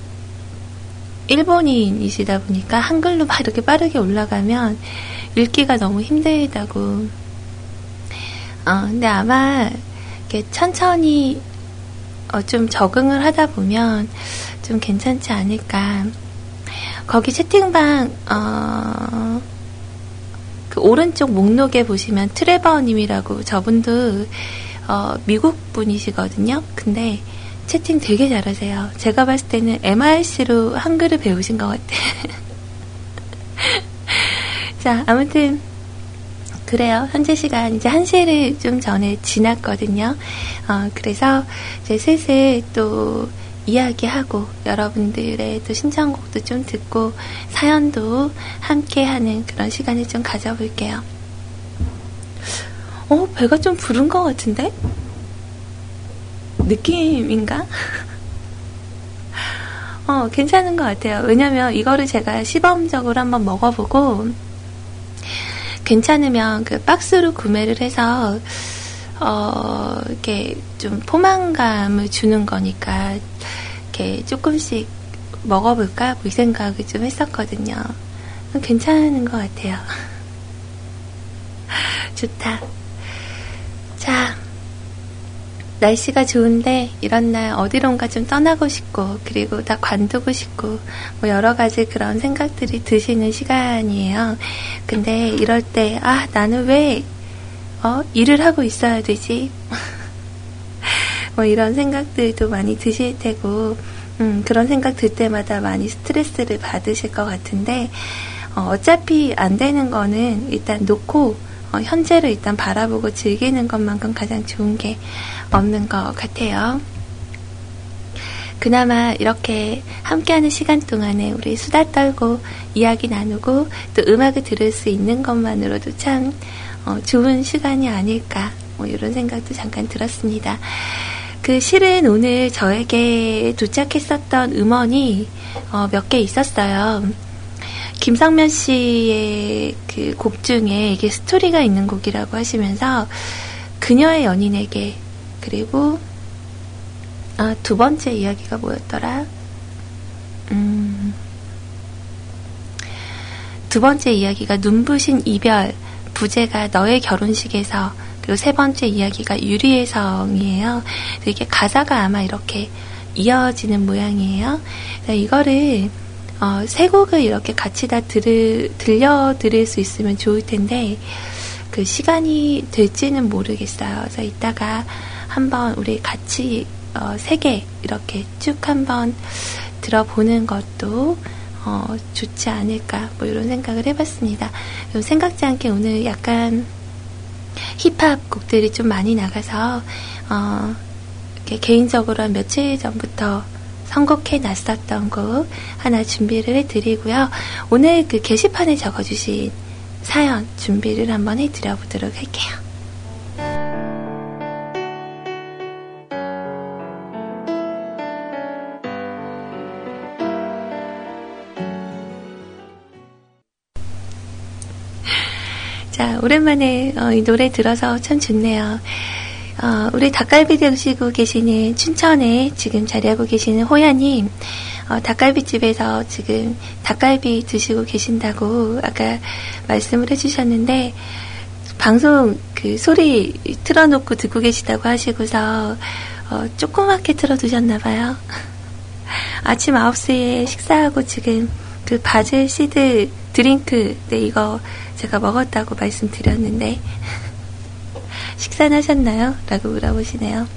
일본인이시다 보니까 한글로 막 이렇게 빠르게 올라가면 읽기가 너무 힘들다고. 어, 근데 아마 이렇게 천천히 어, 좀 적응을 하다 보면 좀 괜찮지 않을까. 거기 채팅방, 어, 그 오른쪽 목록에 보시면 트레버님이라고 저분도 어, 미국 분이시거든요. 근데 채팅 되게 잘하세요. 제가 봤을 때는 MRC로 한글을 배우신 것 같아요. 자, 아무튼 그래요. 현재 시간 이제 1시를 좀 전에 지났거든요. 어, 그래서 이제 슬슬 또 이야기하고 여러분들의 또 신청곡도 좀 듣고 사연도 함께 하는 그런 시간을 좀 가져볼게요. 어, 배가 좀 부른 것 같은데? 느낌인가? 어, 괜찮은 것 같아요. 왜냐면 이거를 제가 시범적으로 한번 먹어보고 괜찮으면 그 박스로 구매를 해서 어, 이렇게 좀 포만감을 주는 거니까 이렇게 조금씩 먹어볼까? 뭐 이 생각을 좀 했었거든요. 괜찮은 것 같아요. 좋다. 자, 날씨가 좋은데 이런 날 어디론가 좀 떠나고 싶고 그리고 다 관두고 싶고 뭐 여러 가지 그런 생각들이 드시는 시간이에요. 근데 이럴 때 아 나는 왜 어, 일을 하고 있어야 되지? 뭐 이런 생각들도 많이 드실 테고 음, 그런 생각 들 때마다 많이 스트레스를 받으실 것 같은데 어, 차피 안 되는 거는 일단 놓고 어, 현재를 일단 바라보고 즐기는 것만큼 가장 좋은 게 없는 것 같아요. 그나마 이렇게 함께하는 시간 동안에 우리 수다 떨고 이야기 나누고 또 음악을 들을 수 있는 것만으로도 참 어, 좋은 시간이 아닐까 뭐 이런 생각도 잠깐 들었습니다. 그 실은 오늘 저에게 도착했었던 음원이 어, 몇 개 있었어요. 김상면 씨의 그 곡 중에 이게 스토리가 있는 곡이라고 하시면서 그녀의 연인에게 그리고 아, 두 번째 이야기가 뭐였더라? 음, 두 번째 이야기가 눈부신 이별 부제가 너의 결혼식에서 그리고 세 번째 이야기가 유리의 성이에요. 이게 가사가 아마 이렇게 이어지는 모양이에요. 이거를 어, 세 곡을 이렇게 같이 다 들을, 들려 드릴 수 있으면 좋을 텐데, 그 시간이 될지는 모르겠어요. 그래서 이따가 한번 우리 같이 어, 세개 이렇게 쭉 한번 들어보는 것도 어, 좋지 않을까 뭐 이런 생각을 해봤습니다. 생각지 않게 오늘 약간 힙합 곡들이 좀 많이 나가서 어, 개인적으로 한 며칠 전부터 선곡해 놨었던 곡 하나 준비를 해드리고요. 오늘 그 게시판에 적어주신 사연 준비를 한번 해드려 보도록 할게요. 자, 오랜만에 어, 이 노래 들어서 참 좋네요. 어, 우리 닭갈비 드시고 계시는 춘천에 지금 자리하고 계시는 호야님, 어, 닭갈비집에서 지금 닭갈비 드시고 계신다고 아까 말씀을 해주셨는데, 방송 그 소리 틀어놓고 듣고 계시다고 하시고서 어, 조그맣게 틀어두셨나봐요. 아침 9시에 식사하고 지금 그 basil seed drink, 네, 이거 제가 먹었다고 말씀드렸는데, 식사는 하셨나요? 라고 물어보시네요.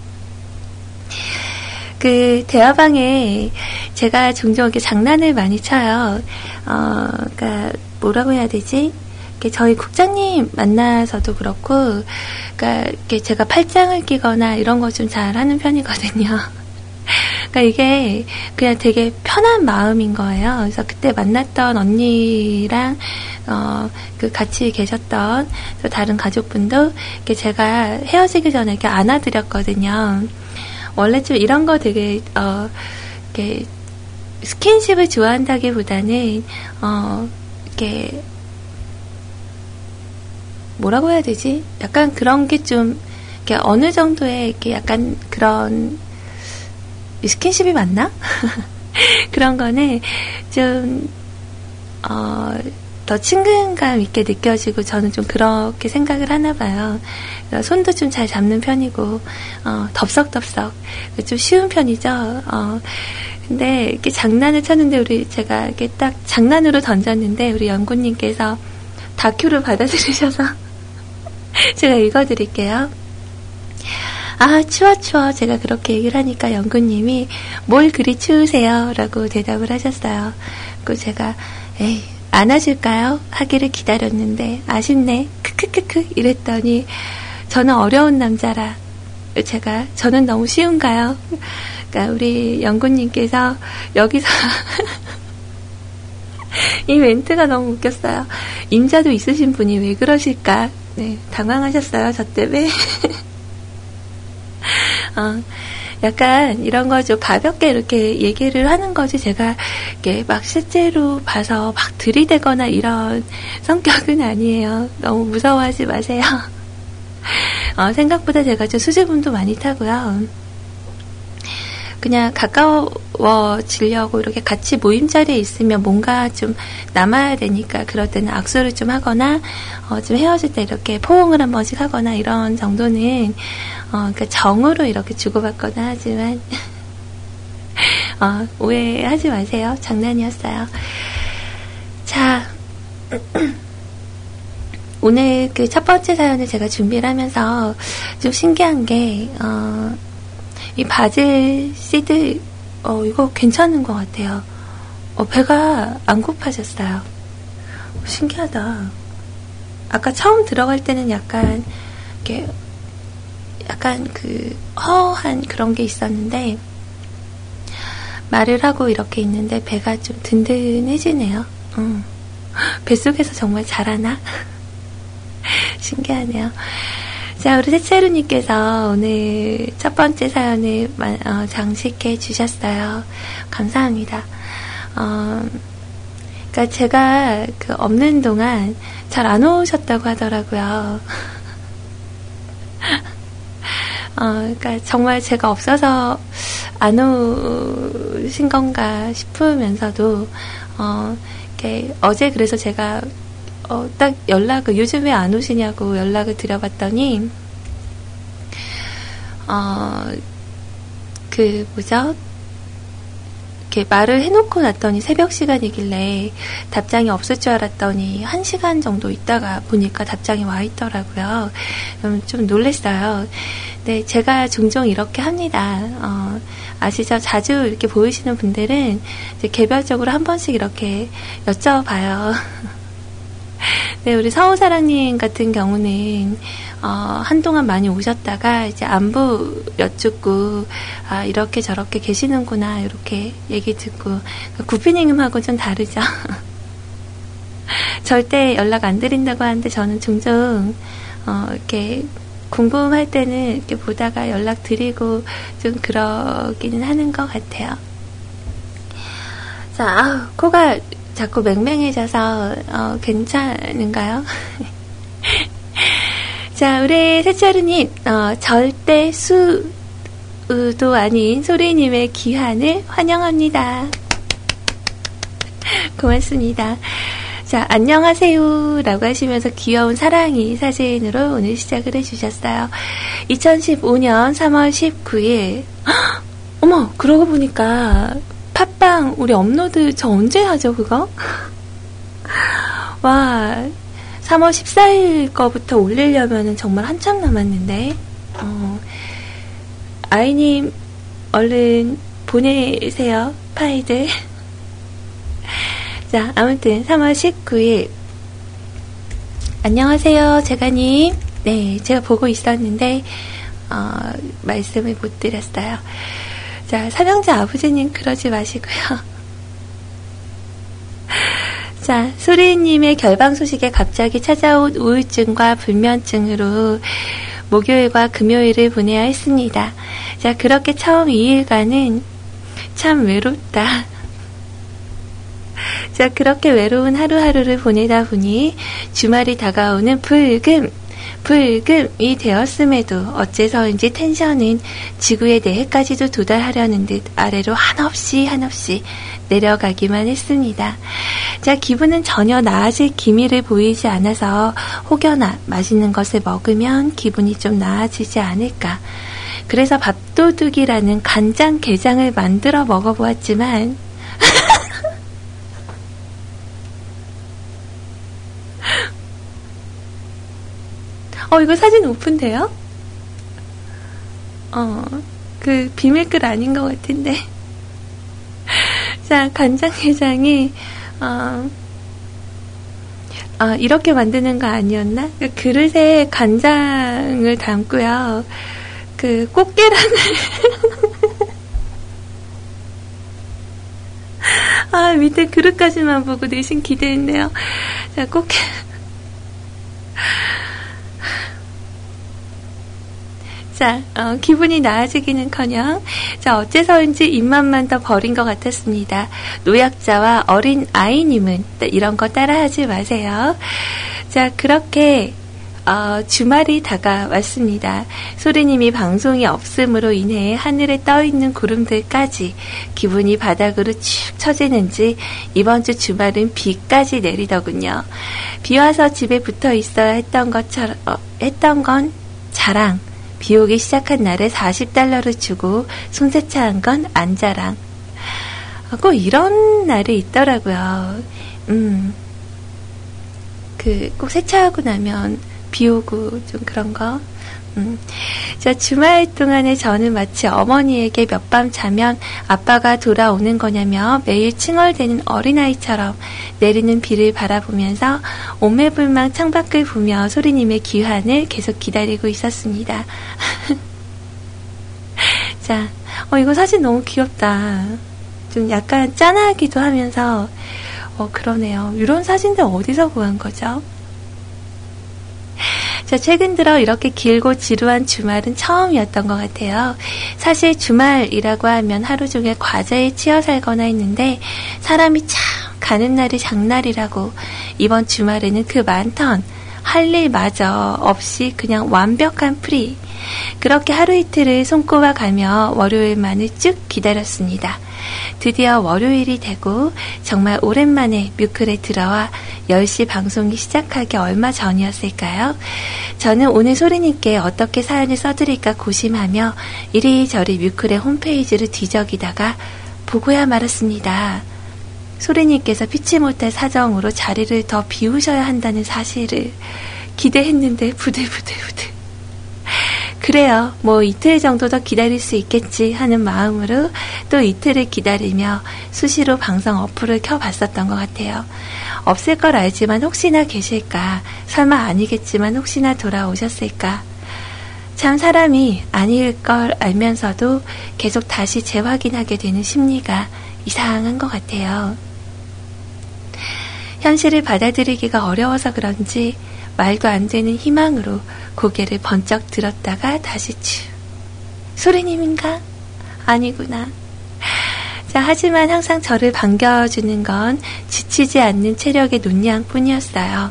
그, 대화방에 제가 종종 이렇게 장난을 많이 쳐요. 어, 그니까, 뭐라고 해야 되지? 저희 국장님 만나서도 그렇고, 그러니까 제가 팔짱을 끼거나 이런 거 좀 잘 하는 편이거든요. 그러니까 이게 그냥 되게 편한 마음인 거예요. 그래서 그때 만났던 언니랑 어, 그 같이 계셨던 또 다른 가족분도 이렇게 제가 헤어지기 전에 이렇게 안아드렸거든요. 원래 좀 이런 거 되게 어, 이렇게 스킨십을 좋아한다기보다는 어, 이렇게 뭐라고 해야 되지? 약간 그런 게 좀, 이렇게 어느 정도의 이렇게 약간 그런 스킨십이 맞나? 그런 거는 좀, 어, 더 친근감 있게 느껴지고 저는 좀 그렇게 생각을 하나 봐요. 손도 좀 잘 잡는 편이고, 어, 덥석덥석. 좀 쉬운 편이죠. 어, 근데 이렇게 장난을 쳤는데 우리 제가 이렇게 딱 장난으로 던졌는데 우리 연구님께서 다큐를 받아들이셔서 제가 읽어드릴게요. 아, 추워, 추워. 제가 그렇게 얘기를 하니까 연구님이 뭘 그리 추우세요? 라고 대답을 하셨어요. 그 제가, 에이, 안아줄까요? 하기를 기다렸는데, 아쉽네. 크크크크. 이랬더니, 저는 어려운 남자라. 제가, 저는 너무 쉬운가요? 그러니까 우리 연구님께서 여기서 이 멘트가 너무 웃겼어요. 임자도 있으신 분이 왜 그러실까? 네, 당황하셨어요, 저 때문에. 어, 약간 이런 거 좀 가볍게 이렇게 얘기를 하는 거지 제가 이게 막 실제로 봐서 막 들이대거나 이런 성격은 아니에요. 너무 무서워하지 마세요. 어, 생각보다 제가 좀 수줍음도 많이 타고요. 그냥 가까워지려고 이렇게 같이 모임 자리에 있으면 뭔가 좀 남아야 되니까 그럴 때는 악수를 좀 하거나 어, 좀 헤어질 때 이렇게 포옹을 한 번씩 하거나 이런 정도는 어, 그러니까 정으로 이렇게 주고받거나 하지만 어, 오해하지 마세요. 장난이었어요. 자. 오늘 그 첫 번째 사연을 제가 준비를 하면서 좀 신기한 게, 어, 이 바질 씨드 어, 이거 괜찮은 것 같아요. 어, 배가 안 고파졌어요. 신기하다. 아까 처음 들어갈 때는 약간, 이렇게, 약간 그, 허한 그런 게 있었는데, 말을 하고 이렇게 있는데 배가 좀 든든해지네요. 음. 뱃속에서 정말 잘하나? 신기하네요. 자, 우리 세체루님께서 오늘 첫 번째 사연을 어, 장식해 주셨어요. 감사합니다. 어, 그니까 제가 그 없는 동안 잘 안 오셨다고 하더라고요. 어, 그니까 정말 제가 없어서 안 오신 건가 싶으면서도, 어, 이렇게 어제 그래서 제가 어, 딱 연락을, 요즘 에안 오시냐고 연락을 드려봤더니, 어, 그, 뭐죠? 이렇게 말을 해놓고 났더니 새벽 시간이길래 답장이 없을 줄 알았더니 한 시간 정도 있다가 보니까 답장이 와 있더라고요. 좀 놀랬어요. 네, 제가 종종 이렇게 합니다. 어, 아시죠? 자주 이렇게 보이시는 분들은 개별적으로 한 번씩 이렇게 여쭤봐요. 네, 우리 서우사랑님 같은 경우는, 어, 한동안 많이 오셨다가, 이제 안부 여쭙고, 아, 이렇게 저렇게 계시는구나, 이렇게 얘기 듣고, 구피님하고 좀 다르죠? 절대 연락 안 드린다고 하는데, 저는 종종, 어, 이렇게, 궁금할 때는 이렇게 보다가 연락 드리고, 좀 그러기는 하는 것 같아요. 자, 아우, 코가 자꾸 맹맹해져서 어, 괜찮은가요? 자, 우리 세차루님 어, 절대 수도 아닌 소리님의 귀환을 환영합니다. 고맙습니다. 자, 안녕하세요. 라고 하시면서 귀여운 사랑이 사진으로 오늘 시작을 해주셨어요. 2015년 3월 19일. 어머, 그러고 보니까 팟빵 우리 업로드 저 언제 하죠, 그거? 와, 3월 14일 거부터 올리려면 정말 한참 남았는데, 어, 아이님, 얼른 보내세요, 파이들. 자, 아무튼 3월 19일. 안녕하세요, 제가님. 네, 제가 보고 있었는데, 어, 말씀을 못 드렸어요. 자, 삼형제 아버지님 그러지 마시고요. 자, 소리님의 결방 소식에 갑자기 찾아온 우울증과 불면증으로 목요일과 금요일을 보내야 했습니다. 자, 그렇게 처음 2일간은 참 외롭다. 자, 그렇게 외로운 하루하루를 보내다 보니 주말이 다가오는 불금, 불금이 되었음에도 어째서인지 텐션은 지구의 내해까지도 도달하려는 듯 아래로 한없이 한없이 내려가기만 했습니다. 자, 기분은 전혀 나아질 기미를 보이지 않아서 혹여나 맛있는 것을 먹으면 기분이 좀 나아지지 않을까. 그래서 밥도둑이라는 간장 게장을 만들어 먹어보았지만 어, 이거 사진 오픈돼요? 어, 그 비밀글 아닌 것 같은데. 자, 간장게장이, 어, 아, 이렇게 만드는 거 아니었나? 그 그릇에 간장을 담고요. 그 꽃게랑을 아, 밑에 그릇까지만 보고 내심 기대했네요. 자, 꽃게 자, 어, 기분이 나아지기는커녕 자 어째서인지 입맛만 더 버린 것 같았습니다. 노약자와 어린 아이님은 이런 거 따라하지 마세요. 자 그렇게 어, 주말이 다가왔습니다. 소리님이 방송이 없음으로 인해 하늘에 떠있는 구름들까지 기분이 바닥으로 축 처지는지 이번 주 주말은 비까지 내리더군요. 비 와서 집에 붙어 있어야 했던 것처럼 어, 했던 건 자랑. 비 오기 시작한 날에 40달러를 주고 손세차 한 건 안자랑. 꼭 이런 날이 있더라고요. 음. 그, 꼭 세차하고 나면 비 오고 좀 그런 거. 음. 자, 주말 동안에 저는 마치 어머니에게 몇 밤 자면 아빠가 돌아오는 거냐며 매일 칭얼대는 어린아이처럼 내리는 비를 바라보면서 오매불망 창밖을 보며 소리님의 귀환을 계속 기다리고 있었습니다. 자, 어, 이거 사진 너무 귀엽다. 좀 약간 짠하기도 하면서, 어, 그러네요. 이런 사진들 어디서 구한 거죠? 자, 최근 들어 이렇게 길고 지루한 주말은 처음이었던 것 같아요. 사실 주말이라고 하면 하루 종일 과제에 치여 살거나 했는데 사람이 참 가는 날이 장날이라고 이번 주말에는 그 많던 할 일마저 없이 그냥 완벽한 free. 그렇게 하루 이틀을 손꼽아 가며 월요일만을 쭉 기다렸습니다. 드디어 월요일이 되고 정말 오랜만에 뮤클에 들어와 10시 방송이 시작하기 얼마 전이었을까요? 저는 오늘 소리님께 어떻게 사연을 써드릴까 고심하며 이리저리 뮤클의 홈페이지를 뒤적이다가 보고야 말았습니다. 소리님께서 피치 못할 사정으로 자리를 더 비우셔야 한다는 사실을 기대했는데 부들부들부들. 그래요. 뭐 이틀 정도 더 기다릴 수 있겠지 하는 마음으로 또 이틀을 기다리며 수시로 방송 어플을 켜봤었던 것 같아요. 없을 걸 알지만 혹시나 계실까? 설마 아니겠지만 혹시나 돌아오셨을까? 참 사람이 아닐 걸 알면서도 계속 다시 재확인하게 되는 심리가 이상한 것 같아요. 현실을 받아들이기가 어려워서 그런지 말도 안 되는 희망으로 고개를 번쩍 들었다가 다시 쭉. 소리님인가? 아니구나. 자, 하지만 항상 저를 반겨주는 건 지치지 않는 체력의 논양 뿐이었어요.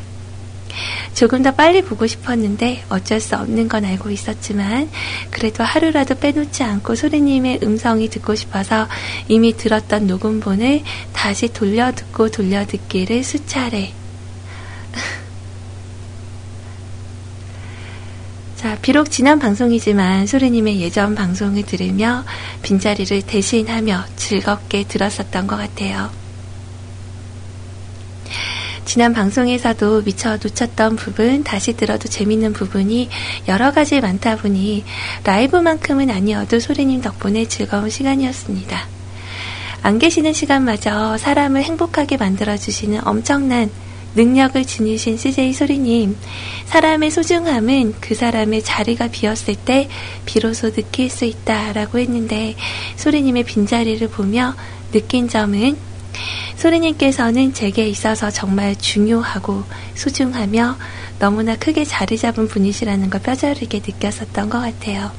조금 더 빨리 보고 싶었는데 어쩔 수 없는 건 알고 있었지만 그래도 하루라도 빼놓지 않고 소리님의 음성이 듣고 싶어서 이미 들었던 녹음본을 다시 돌려 듣고 돌려 듣기를 수차례 자, 비록 지난 방송이지만 소리님의 예전 방송을 들으며 빈자리를 대신하며 즐겁게 들었었던 것 같아요. 지난 방송에서도 미처 놓쳤던 부분, 다시 들어도 재밌는 부분이 여러 가지 많다 보니 라이브만큼은 아니어도 소리님 덕분에 즐거운 시간이었습니다. 안 계시는 시간마저 사람을 행복하게 만들어주시는 엄청난 능력을 지니신 CJ 소리님, 사람의 소중함은 그 사람의 자리가 비었을 때 비로소 느낄 수 있다라고 했는데, 소리님의 빈자리를 보며 느낀 점은 소리님께서는 제게 있어서 정말 중요하고 소중하며 너무나 크게 자리 잡은 분이시라는 걸 뼈저리게 느꼈었던 것 같아요.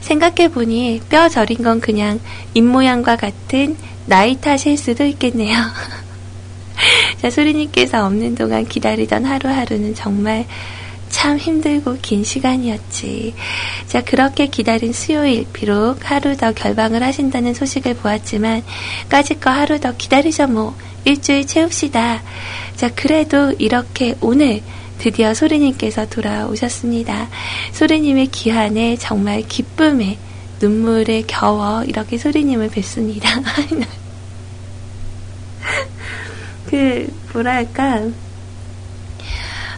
생각해보니 뼈 저린 건 그냥 입모양과 같은 나이 탓일 수도 있겠네요. 자, 소리님께서 없는 동안 기다리던 하루하루는 정말 참 힘들고 긴 시간이었지. 자, 그렇게 기다린 수요일, 비록 하루 더 결방을 하신다는 소식을 보았지만, 까짓거 하루 더 기다리죠, 뭐. 일주일 채웁시다. 자, 그래도 이렇게 오늘 드디어 소리님께서 돌아오셨습니다. 소리님의 기한에 정말 기쁨에 눈물을 겨워 이렇게 소리님을 뵙습니다. 그, 뭐랄까.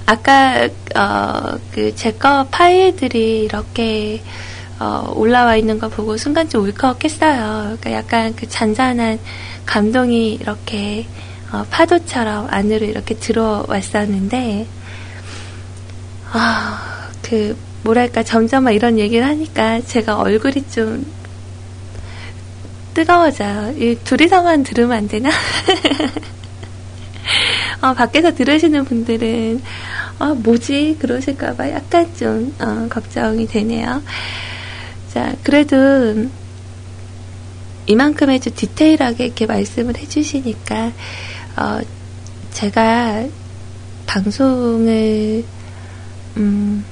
아까 어, 그 제 거 파일들이 이렇게 어, 올라와 있는 거 보고 순간 좀 울컥했어요. 그러니까 약간 그 잔잔한 감동이 이렇게 어, 파도처럼 안으로 이렇게 들어왔었는데 아, 그 뭐랄까 점점 이런 얘기를 하니까 제가 얼굴이 좀 뜨거워져요. 이 둘이서만 들으면 안 되나? 어, 밖에서 들으시는 분들은 아, 뭐지? 그러실까봐 약간 좀, 어, 걱정이 되네요. 자, 그래도, 이만큼의 좀 디테일하게 이렇게 말씀을 해주시니까, 어, 제가 방송을, 음,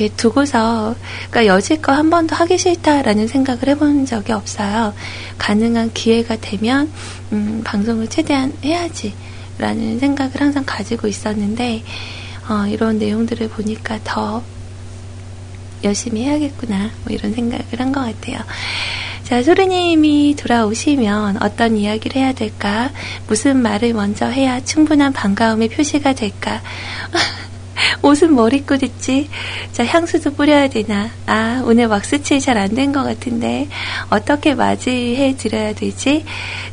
이렇게 두고서, 그러니까 여지껏 한 번도 하기 싫다라는 생각을 해본 적이 없어요. 가능한 기회가 되면, 음, 방송을 최대한 해야지. 라는 생각을 항상 가지고 있었는데, 어, 이런 내용들을 보니까 더 열심히 해야겠구나, 뭐 이런 생각을 한 것 같아요. 자, 소리님이 돌아오시면 어떤 이야기를 해야 될까? 무슨 말을 먼저 해야 충분한 반가움의 표시가 될까? 옷은 뭘 입고 됐지? 자, 향수도 뿌려야 되나? 아, 오늘 왁스칠 잘 안 된 것 같은데, 어떻게 맞이해 드려야 되지?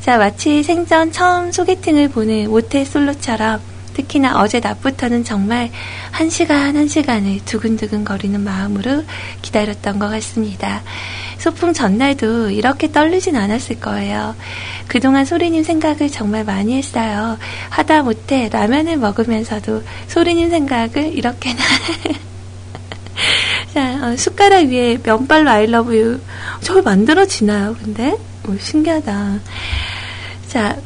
자, 마치 생전 처음 소개팅을 보는 모태 솔로처럼, 특히나 어제 낮부터는 정말 한 시간 한 시간을 두근두근 거리는 마음으로 기다렸던 것 같습니다. 소풍 전날도 이렇게 떨리진 않았을 거예요. 그동안 소리님 생각을 정말 많이 했어요. 하다 못해 라면을 먹으면서도 소리님 생각을 이렇게나. 자, 어, 숟가락 위에 면발로 아이러브유. 저걸 만들어지나요, 근데? 오, 신기하다. 자,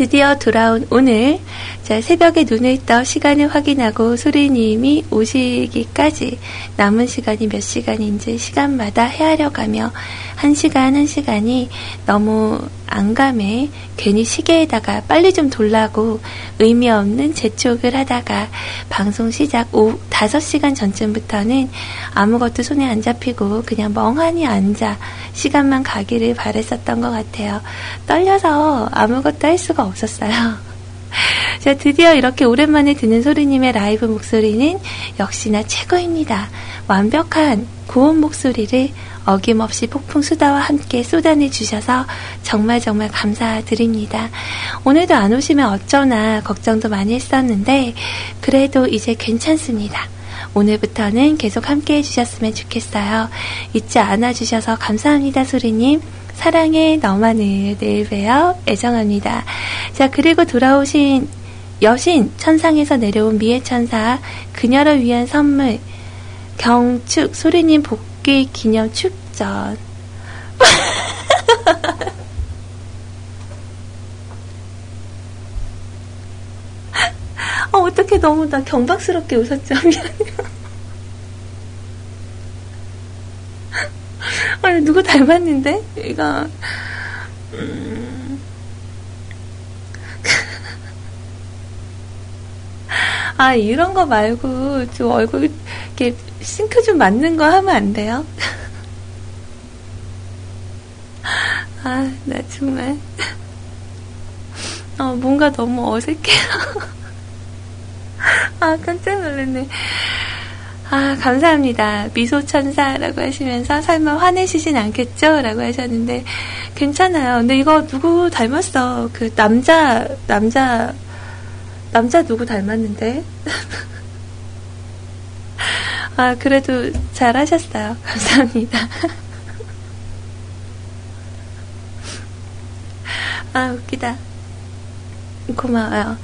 드디어 돌아온 오늘. 자, 새벽에 눈을 떠 시간을 확인하고 소리님이 오시기까지 남은 시간이 몇 시간인지 시간마다 헤아려가며 한 시간 한 시간이 너무 안감해 괜히 시계에다가 빨리 좀 돌라고 의미 없는 재촉을 하다가 방송 시작 오후 5시간 전쯤부터는 아무것도 손에 안 잡히고 그냥 멍하니 앉아 시간만 가기를 바랬었던 것 같아요. 떨려서 아무것도 할 수가 없었어요. 자, 드디어 이렇게 오랜만에 듣는 소리님의 라이브 목소리는 역시나 최고입니다. 완벽한 고운 목소리를 어김없이 폭풍 수다와 함께 쏟아내 주셔서 정말 정말 감사드립니다. 오늘도 안 오시면 어쩌나 걱정도 많이 했었는데 그래도 이제 괜찮습니다. 오늘부터는 계속 함께 해주셨으면 좋겠어요. 잊지 않아 주셔서 감사합니다, 소리님. 사랑해 너만을 내일 봬요. 애정합니다. 자, 그리고 돌아오신 여신 천상에서 내려온 미의 천사 그녀를 위한 선물 경축 소리님 복 귀 기념 축전 어, 어떻게 너무 나 경박스럽게 웃었죠. 미안해요. 아니, 누구 닮았는데? 이거, 음... 아, 이런 거 말고 좀 얼굴 이렇게 싱크 좀 맞는 거 하면 안 돼요? 아, 나 정말. 어, 뭔가 너무 어색해요. 아, 깜짝 놀랐네. 아, 감사합니다. 미소천사라고 하시면서 설마 화내시진 않겠죠? 라고 하셨는데, 괜찮아요. 근데 이거 누구 닮았어? 그 남자, 남자, 남자 누구 닮았는데? 아, 그래도 잘 하셨어요. 감사합니다. 아, 웃기다. 고마워요.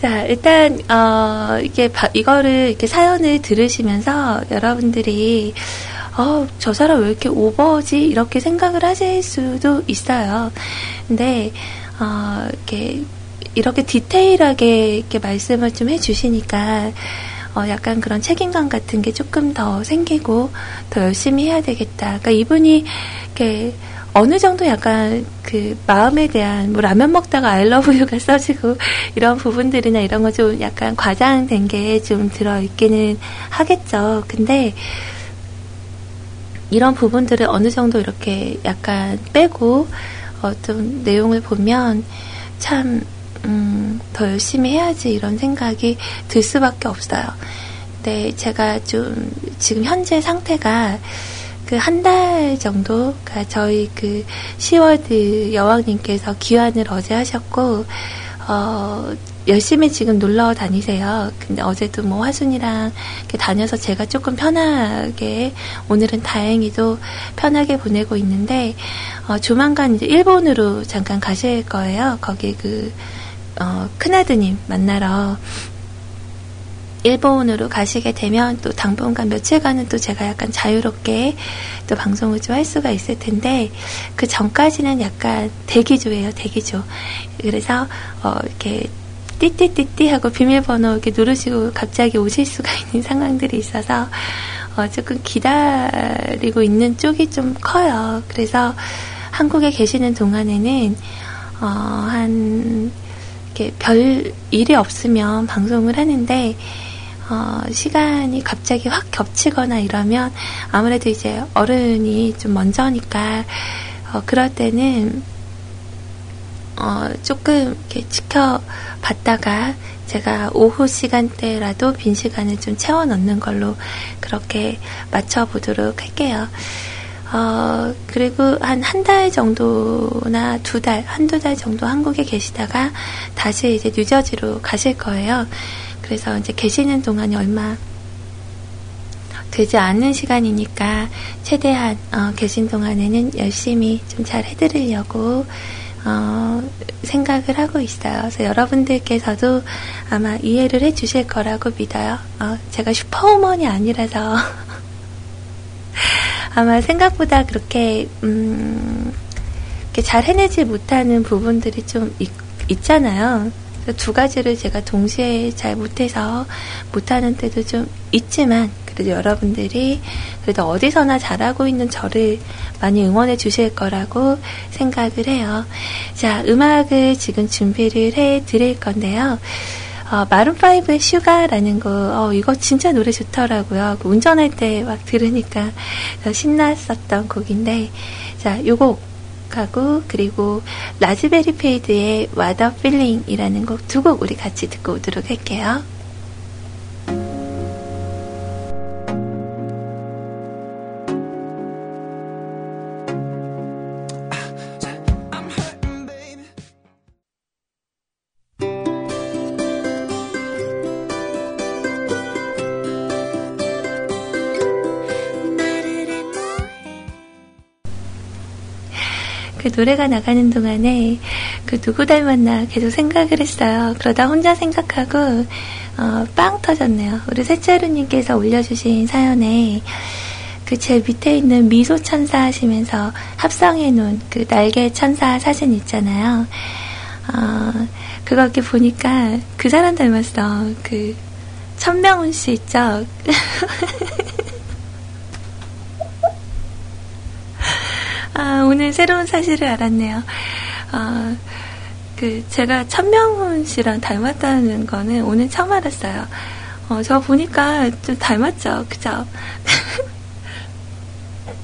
자, 일단, 어, 이게, 이거를, 이렇게 사연을 들으시면서 여러분들이, 어, 저 사람 왜 이렇게 오버지? 이렇게 생각을 하실 수도 있어요. 근데, 어, 이렇게, 이렇게 디테일하게 이렇게 말씀을 좀 해주시니까, 어, 약간 그런 책임감 같은 게 조금 더 생기고, 더 열심히 해야 되겠다. 그러니까 이분이, 이렇게, 어느 정도 약간 그 마음에 대한 뭐 라면 먹다가 알러브유가 써지고 이런 부분들이나 이런 거 좀 약간 과장된 게 좀 들어 있기는 하겠죠. 근데 이런 부분들을 어느 정도 이렇게 약간 빼고 어 떤 내용을 보면 참, 음, 더 열심히 해야지 이런 생각이 들 수밖에 없어요. 근데 제가 좀 지금 현재 상태가 그 한 달 정도, 그러니까 저희 그 시월드 여왕님께서 귀환을 어제 하셨고, 어, 열심히 지금 놀러 다니세요. 근데 어제도 뭐 화순이랑 다녀서 제가 조금 편하게, 오늘은 다행히도 편하게 보내고 있는데, 어, 조만간 이제 일본으로 잠깐 가실 거예요. 거기 그, 어, 큰아드님 만나러 일본으로 가시게 되면 또 당분간 며칠간은 또 제가 약간 자유롭게 또 방송을 좀 할 수가 있을 텐데 그 전까지는 약간 대기조예요, 대기조. 그래서 어 이렇게 띠띠띠띠 하고 비밀번호 이렇게 누르시고 갑자기 오실 수가 있는 상황들이 있어서 어 조금 기다리고 있는 쪽이 좀 커요. 그래서 한국에 계시는 동안에는 어 한 이렇게 별 일이 없으면 방송을 하는데 어, 시간이 갑자기 확 겹치거나 이러면 아무래도 이제 어른이 좀 먼저니까 어, 그럴 때는 어, 조금 이렇게 지켜봤다가 제가 오후 시간대라도 빈 시간을 좀 채워 넣는 걸로 그렇게 맞춰보도록 할게요. 어, 그리고 한 한 달 정도나 두 달, 한두 달 정도 한국에 계시다가 다시 이제 뉴저지로 가실 거예요. 그래서 이제 계시는 동안이 얼마 되지 않은 시간이니까 최대한 어, 계신 동안에는 열심히 좀 잘 해드리려고 어, 생각을 하고 있어요. 그래서 여러분들께서도 아마 이해를 해주실 거라고 믿어요. 어, 제가 슈퍼우먼이 아니라서 아마 생각보다 그렇게 음, 이렇게 잘 해내지 못하는 부분들이 좀 있, 있잖아요. 두 가지를 제가 동시에 잘 못해서 못하는 때도 좀 있지만 그래도 여러분들이 그래도 어디서나 잘하고 있는 저를 많이 응원해 주실 거라고 생각을 해요. 자, 음악을 지금 준비를 해 드릴 건데요. 어, Maroon 5의 Sugar라는 거, 어, 이거 진짜 노래 좋더라고요. 그 운전할 때 막 들으니까 신났었던 곡인데, 자, 요곡 하고 그리고 Raspberry Fade의 What a Feeling이라는 곡 두 곡 우리 같이 듣고 오도록 할게요. 노래가 나가는 동안에 그 누구 닮았나 계속 생각을 했어요. 그러다 혼자 생각하고 어, 빵 터졌네요. 우리 세차루님께서 올려주신 사연에 그 제 밑에 있는 미소 천사 하시면서 합성해 놓은 그 날개 천사 사진 있잖아요. 어, 그거 이렇게 보니까 그 사람 닮았어. 그 천명훈 씨 있죠? 아, 오늘 새로운 사실을 알았네요. 어, 그그 제가 천명훈 씨랑 닮았다는 거는 오늘 처음 알았어요. 어, 저 보니까 좀 닮았죠, 그죠?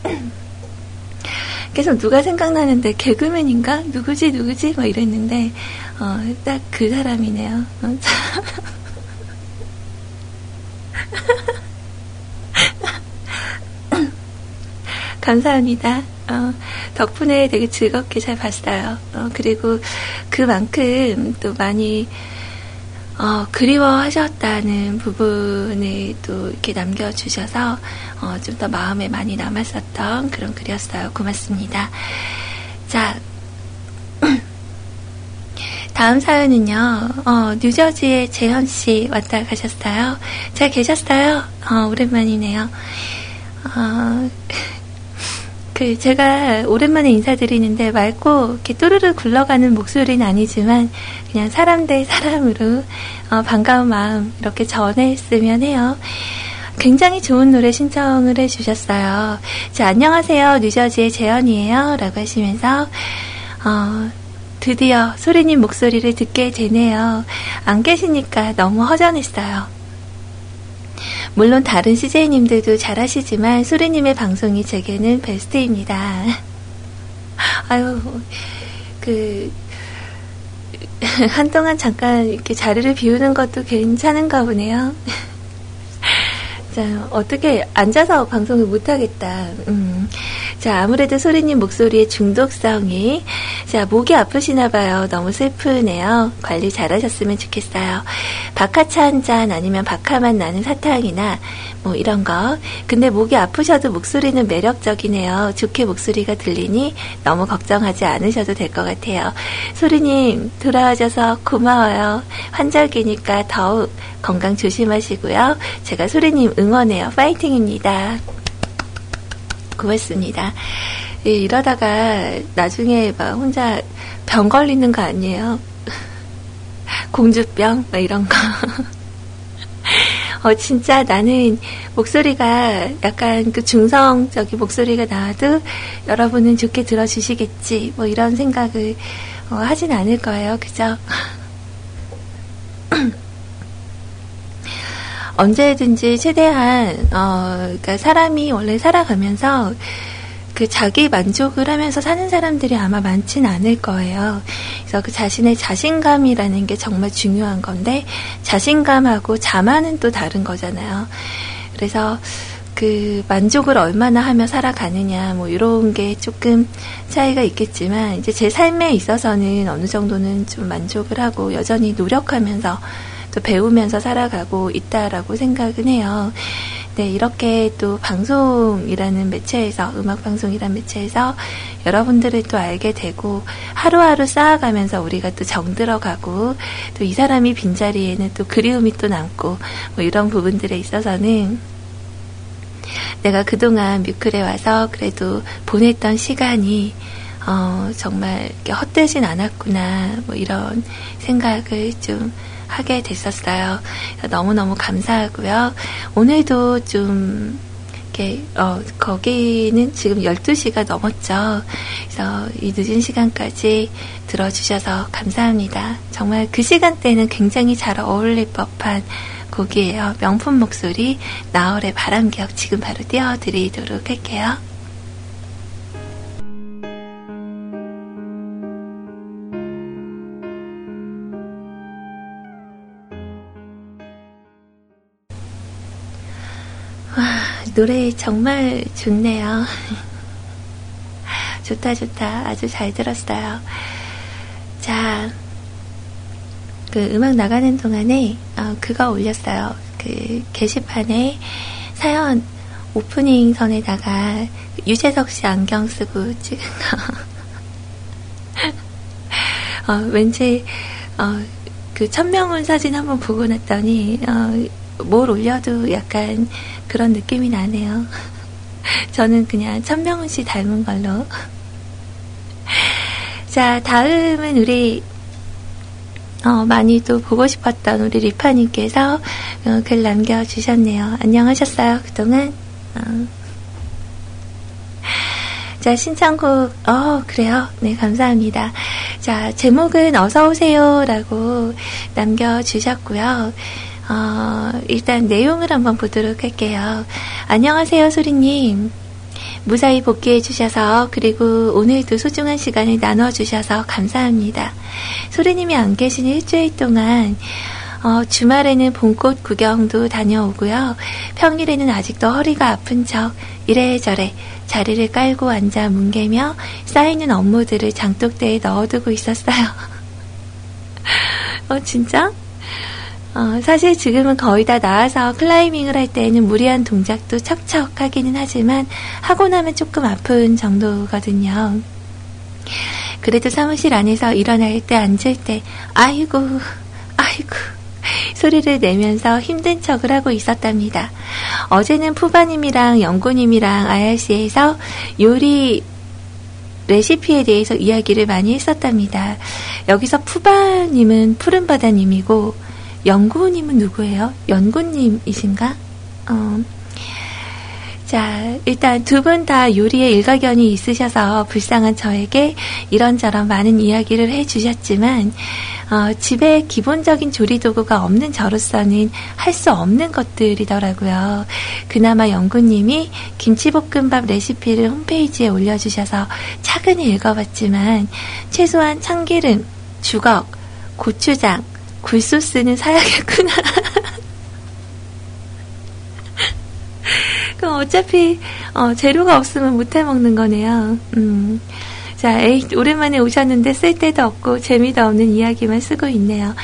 계속 누가 생각나는데 개그맨인가 누구지 누구지 막 이랬는데 어, 딱 그 사람이네요. 어, 감사합니다. 어, 덕분에 되게 즐겁게 잘 봤어요. 어, 그리고 그만큼 또 많이 어, 그리워하셨다는 부분을 또 이렇게 남겨주셔서 어, 좀더 마음에 많이 남았었던 그런 글이었어요. 고맙습니다. 자, 다음 사연은요, 어, 뉴저지의 재현 씨 왔다 가셨어요. 잘 계셨어요? 어, 오랜만이네요. 어, 그 제가 오랜만에 인사드리는데 맑고 이렇게 또르르 굴러가는 목소리는 아니지만 그냥 사람 대 사람으로 어, 반가운 마음 이렇게 전했으면 해요. 굉장히 좋은 노래 신청을 해주셨어요. 자, 안녕하세요. 뉴저지의 재현이에요. 라고 하시면서, 어, 드디어 소리님 목소리를 듣게 되네요. 안 계시니까 너무 허전했어요. 물론 다른 CJ님들도 잘하시지만 소리님의 방송이 제게는 베스트입니다. 아유, 그, 한동안 잠깐 이렇게 자리를 비우는 것도 괜찮은가 보네요. 자, 어떻게 앉아서 방송을 못하겠다. 음. 자, 아무래도 소리님 목소리의 중독성이. 자, 목이 아프시나 봐요. 너무 슬프네요. 관리 잘 하셨으면 좋겠어요. 박하차 한 잔 아니면 박하만 나는 사탕이나 뭐 이런 거. 근데 목이 아프셔도 목소리는 매력적이네요. 좋게 목소리가 들리니 너무 걱정하지 않으셔도 될 것 같아요. 소리님, 돌아와줘서 고마워요. 환절기니까 더욱 건강 조심하시고요. 제가 소리님 응원해요. 파이팅입니다. 고맙습니다. 예, 이러다가 나중에 막 혼자 병 걸리는 거 아니에요? 공주병? 막 이런 거. 어, 진짜 나는 목소리가 약간 그 중성적인 목소리가 나와도 여러분은 좋게 들어주시겠지. 뭐 이런 생각을 어, 하진 않을 거예요. 그죠? 언제든지 최대한 어 그러니까 사람이 원래 살아가면서 그 자기 만족을 하면서 사는 사람들이 아마 많진 않을 거예요. 그래서 그 자신의 자신감이라는 게 정말 중요한 건데 자신감하고 자만은 또 다른 거잖아요. 그래서 그 만족을 얼마나 하며 살아가느냐 뭐 이런 게 조금 차이가 있겠지만 이제 제 삶에 있어서는 어느 정도는 좀 만족을 하고 여전히 노력하면서 또 배우면서 살아가고 있다라고 생각은 해요. 네, 이렇게 또 방송이라는 매체에서, 음악방송이라는 매체에서 여러분들을 또 알게 되고 하루하루 쌓아가면서 우리가 또 정들어가고 또 이 사람이 빈자리에는 또 그리움이 또 남고 뭐 이런 부분들에 있어서는 내가 그동안 뮤클에 와서 그래도 보냈던 시간이 어, 정말 헛되진 않았구나, 뭐 이런 생각을 좀 하게 됐었어요. 너무너무 감사하고요. 오늘도 좀 이렇게 어, 거기는 지금 12시가 넘었죠. 그래서 이 늦은 시간까지 들어주셔서 감사합니다. 정말 그 시간대는 굉장히 잘 어울릴 법한 곡이에요. 명품 목소리 나월의 바람기억 지금 바로 띄워드리도록 할게요. 노래 정말 좋네요. 좋다, 좋다. 아주 잘 들었어요. 자, 그 음악 나가는 동안에, 어, 그거 올렸어요. 그 게시판에 사연 오프닝 선에다가 유재석 씨 안경 쓰고 찍은 거. 어, 왠지, 어, 그 천명훈 사진 한번 보고 났더니, 어, 뭘 올려도 약간 그런 느낌이 나네요. 저는 그냥 천명훈 씨 닮은 걸로. 자, 다음은 우리, 어, 많이 또 보고 싶었던 우리 리파님께서 어, 글 남겨주셨네요. 안녕하셨어요, 그동안? 어. 자, 신청곡, 어, 그래요. 네, 감사합니다. 자, 제목은 어서오세요. 라고 남겨주셨고요. 어, 일단 내용을 한번 보도록 할게요. 안녕하세요, 소리님. 무사히 복귀해 주셔서 그리고 오늘도 소중한 시간을 나눠 주셔서 감사합니다. 소리님이 안 계신 일주일 동안 어, 주말에는 봄꽃 구경도 다녀오고요. 평일에는 아직도 허리가 아픈 척 이래저래 자리를 깔고 앉아 뭉개며 쌓이는 업무들을 장독대에 넣어두고 있었어요. 어, 진짜? 어, 사실 지금은 거의 다 나아서 클라이밍을 할 때에는 무리한 동작도 척척 하기는 하지만 하고 나면 조금 아픈 정도거든요. 그래도 사무실 안에서 일어날 때 앉을 때 아이고 아이고 소리를 내면서 힘든 척을 하고 있었답니다. 어제는 푸바님이랑 연구님이랑 IRC에서 요리 레시피에 대해서 이야기를 많이 했었답니다. 여기서 푸바님은 푸른바다님이고 연구님은 누구예요? 연구님이신가? 어. 자, 일단 두 분 다 요리에 일가견이 있으셔서 불쌍한 저에게 이런저런 많은 이야기를 해주셨지만, 어, 집에 기본적인 조리 도구가 없는 저로서는 할 수 없는 것들이더라고요. 그나마 연구님이 김치볶음밥 레시피를 홈페이지에 올려주셔서 차근히 읽어봤지만, 최소한 참기름, 주걱, 고추장, 굴소스는 사야겠구나. 그럼 어차피 어, 재료가 없으면 못해 먹는 거네요. 음. 자, 에이, 오랜만에 오셨는데 쓸 데도 없고 재미도 없는 이야기만 쓰고 있네요.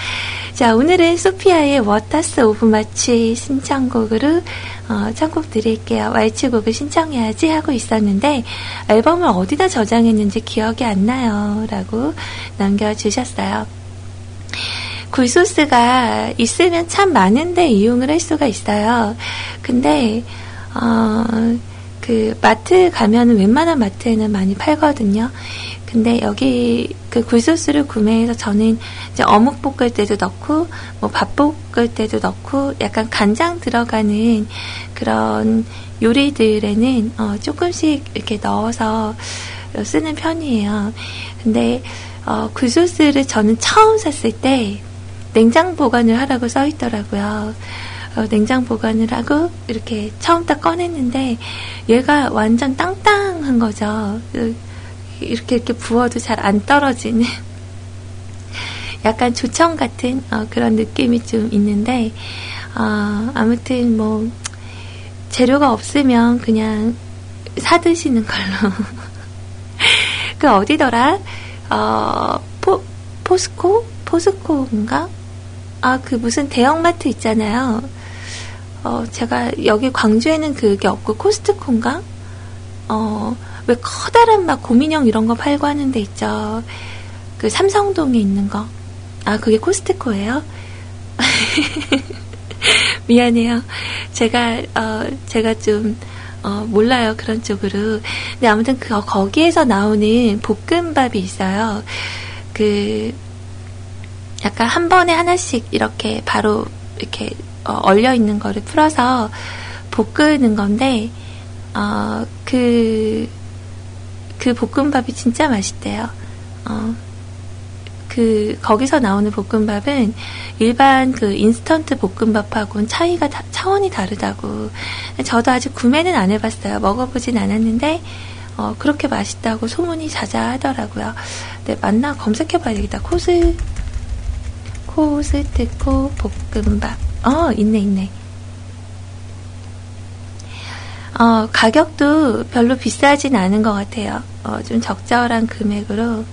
자, 오늘은 소피아의 Waters of March 신청곡으로 어, 청곡 드릴게요. 왈츠곡을 신청해야지 하고 있었는데 앨범을 어디다 저장했는지 기억이 안 나요. 라고 남겨주셨어요. 굴소스가 있으면 참 많은데 이용을 할 수가 있어요. 근데 어, 그 마트 가면은 웬만한 마트에는 많이 팔거든요. 근데 여기 그 굴소스를 구매해서 저는 이제 어묵 볶을 때도 넣고 뭐 밥 볶을 때도 넣고 약간 간장 들어가는 그런 요리들에는 어, 조금씩 이렇게 넣어서 쓰는 편이에요. 근데 어, 굴소스를 저는 처음 샀을 때 냉장 보관을 하라고 써 있더라고요. 어, 냉장 보관을 하고 이렇게 처음 딱 꺼냈는데 얘가 완전 땅땅한 거죠. 이렇게 이렇게 부어도 잘 안 떨어지는 약간 조청 같은 어, 그런 느낌이 좀 있는데 어, 아무튼 뭐 재료가 없으면 그냥 사 드시는 걸로 그 어디더라? 어, 포, 포스코? 포스코인가? 아, 그 무슨 대형마트 있잖아요. 어, 제가 여기 광주에는 그게 없고 코스트코인가? 어, 왜 커다란 막 고민형 이런 거 팔고 하는 데 있죠. 그 삼성동에 있는 거. 아, 그게 코스트코예요? 미안해요. 제가, 어, 제가 좀, 어, 몰라요. 그런 쪽으로. 근데 아무튼 그, 거기에서 나오는 볶음밥이 있어요. 그, 약간 한 번에 하나씩 이렇게 바로 이렇게 어, 얼려 있는 거를 풀어서 볶는 건데 어, 그, 그 볶음밥이 진짜 맛있대요. 어, 그, 거기서 나오는 볶음밥은 일반 그 인스턴트 볶음밥하고는 차이가, 다, 차원이 다르다고. 저도 아직 구매는 안 해봤어요. 먹어보진 않았는데, 어, 그렇게 맛있다고 소문이 자자하더라고요. 네, 맞나? 검색해봐야 되겠다. 코스, 코스트코 볶음밥. 어, 있네, 있네. 어, 가격도 별로 비싸진 않은 것 같아요. 어, 좀 적절한 금액으로,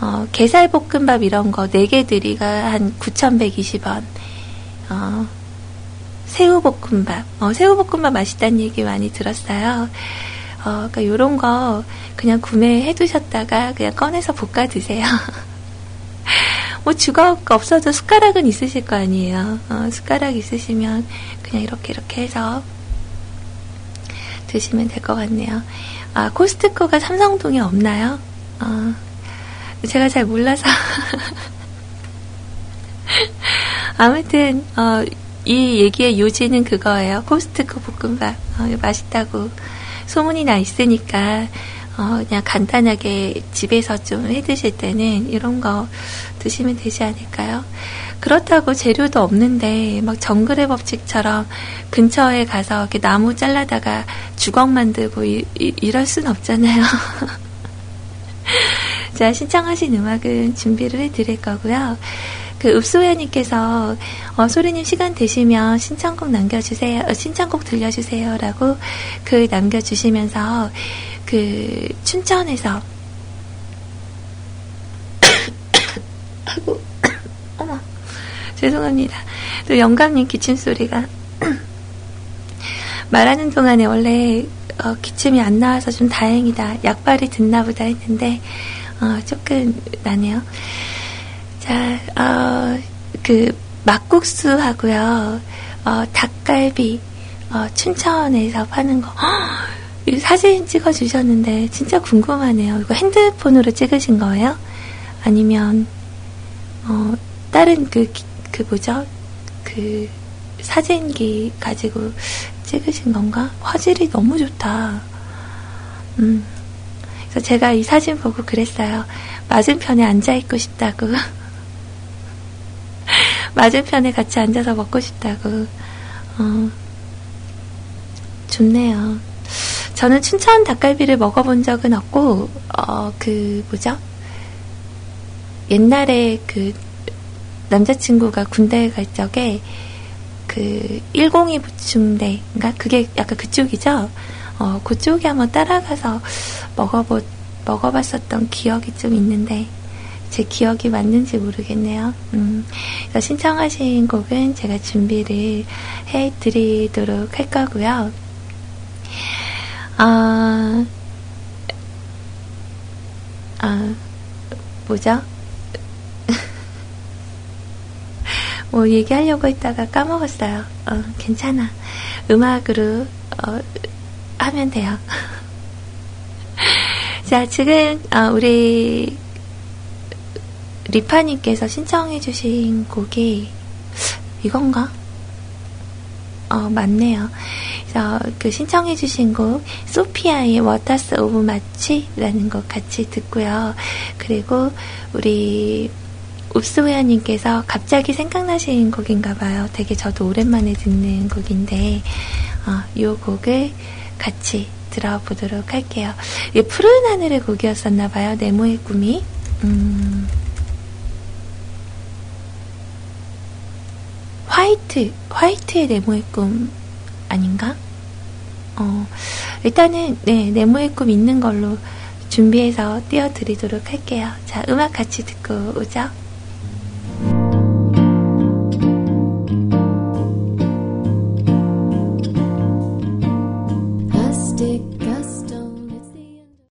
어, 게살볶음밥 이런 거 4개 들이가 한 9,120원. 어, 새우볶음밥. 어, 새우볶음밥 맛있다는 얘기 많이 들었어요. 어, 그니까 요런 거 그냥 구매해 두셨다가 그냥 꺼내서 볶아 드세요. 뭐 주걱 없어도 숟가락은 있으실 거 아니에요. 어, 숟가락 있으시면 그냥 이렇게 이렇게 해서 드시면 될 것 같네요. 아, 코스트코가 삼성동에 없나요? 어, 제가 잘 몰라서. 아무튼, 어, 이 얘기의 요지는 그거예요. 코스트코 볶음밥. 어, 맛있다고 소문이 나 있으니까, 어, 그냥 간단하게 집에서 좀 해 드실 때는 이런 거 드시면 되지 않을까요? 그렇다고 재료도 없는데 막 정글의 법칙처럼 근처에 가서 이렇게 나무 잘라다가 주걱 만들고 이, 이, 럴순 없잖아요. 자, 신청하신 음악은 준비를 해드릴 거고요. 그 읍소연님께서 어, 소리님 시간 되시면 신청곡 남겨주세요. 어, 신청곡 들려주세요라고 글 남겨주시면서 그 춘천에서 아이고 어머 죄송합니다. 또 영감님 기침 소리가 말하는 동안에 원래 어, 기침이 안 나와서 좀 다행이다. 약발이 듣나 보다 했는데 어, 조금 나네요. 자, 어, 그 막국수하고요. 어, 닭갈비 어, 춘천에서 파는 거 허, 사진 찍어 주셨는데 진짜 궁금하네요. 이거 핸드폰으로 찍으신 거예요? 아니면 어, 다른 그, 그 뭐죠? 그 사진기 가지고 찍으신 건가? 화질이 너무 좋다. 음. 그래서 제가 이 사진 보고 그랬어요. 맞은편에 앉아있고 싶다고. 맞은편에 같이 앉아서 먹고 싶다고. 어, 좋네요. 저는 춘천 닭갈비를 먹어본 적은 없고, 어, 그, 뭐죠? 옛날에 그 남자친구가 군대에 갈 적에 그 102 부충대인가 그게 약간 그쪽이죠. 어, 그쪽에 한번 따라가서 먹어보 먹어봤었던 기억이 좀 있는데 제 기억이 맞는지 모르겠네요. 음, 그래서 신청하신 곡은 제가 준비를 해드리도록 할 거고요. 아, 아, 뭐죠? 뭐 얘기하려고 했다가 까먹었어요. 어, 괜찮아. 음악으로 어, 하면 돼요. 자, 지금 어, 우리 리파님께서 신청해주신 곡이 이건가? 어, 맞네요. 그래서 그 신청해주신 곡, 소피아의 Waters of March라는 곡 같이 듣고요. 그리고 우리 읍소야님께서 갑자기 생각나신 곡인가 봐요. 되게 저도 오랜만에 듣는 곡인데, 어, 이 곡을 같이 들어보도록 할게요. 이게 푸른 하늘의 곡이었었나 봐요. 네모의 꿈이. 음, 화이트, 화이트의 네모의 꿈 아닌가? 어, 일단은, 네, 네모의 꿈 있는 걸로 준비해서 띄워드리도록 할게요. 자, 음악 같이 듣고 오죠.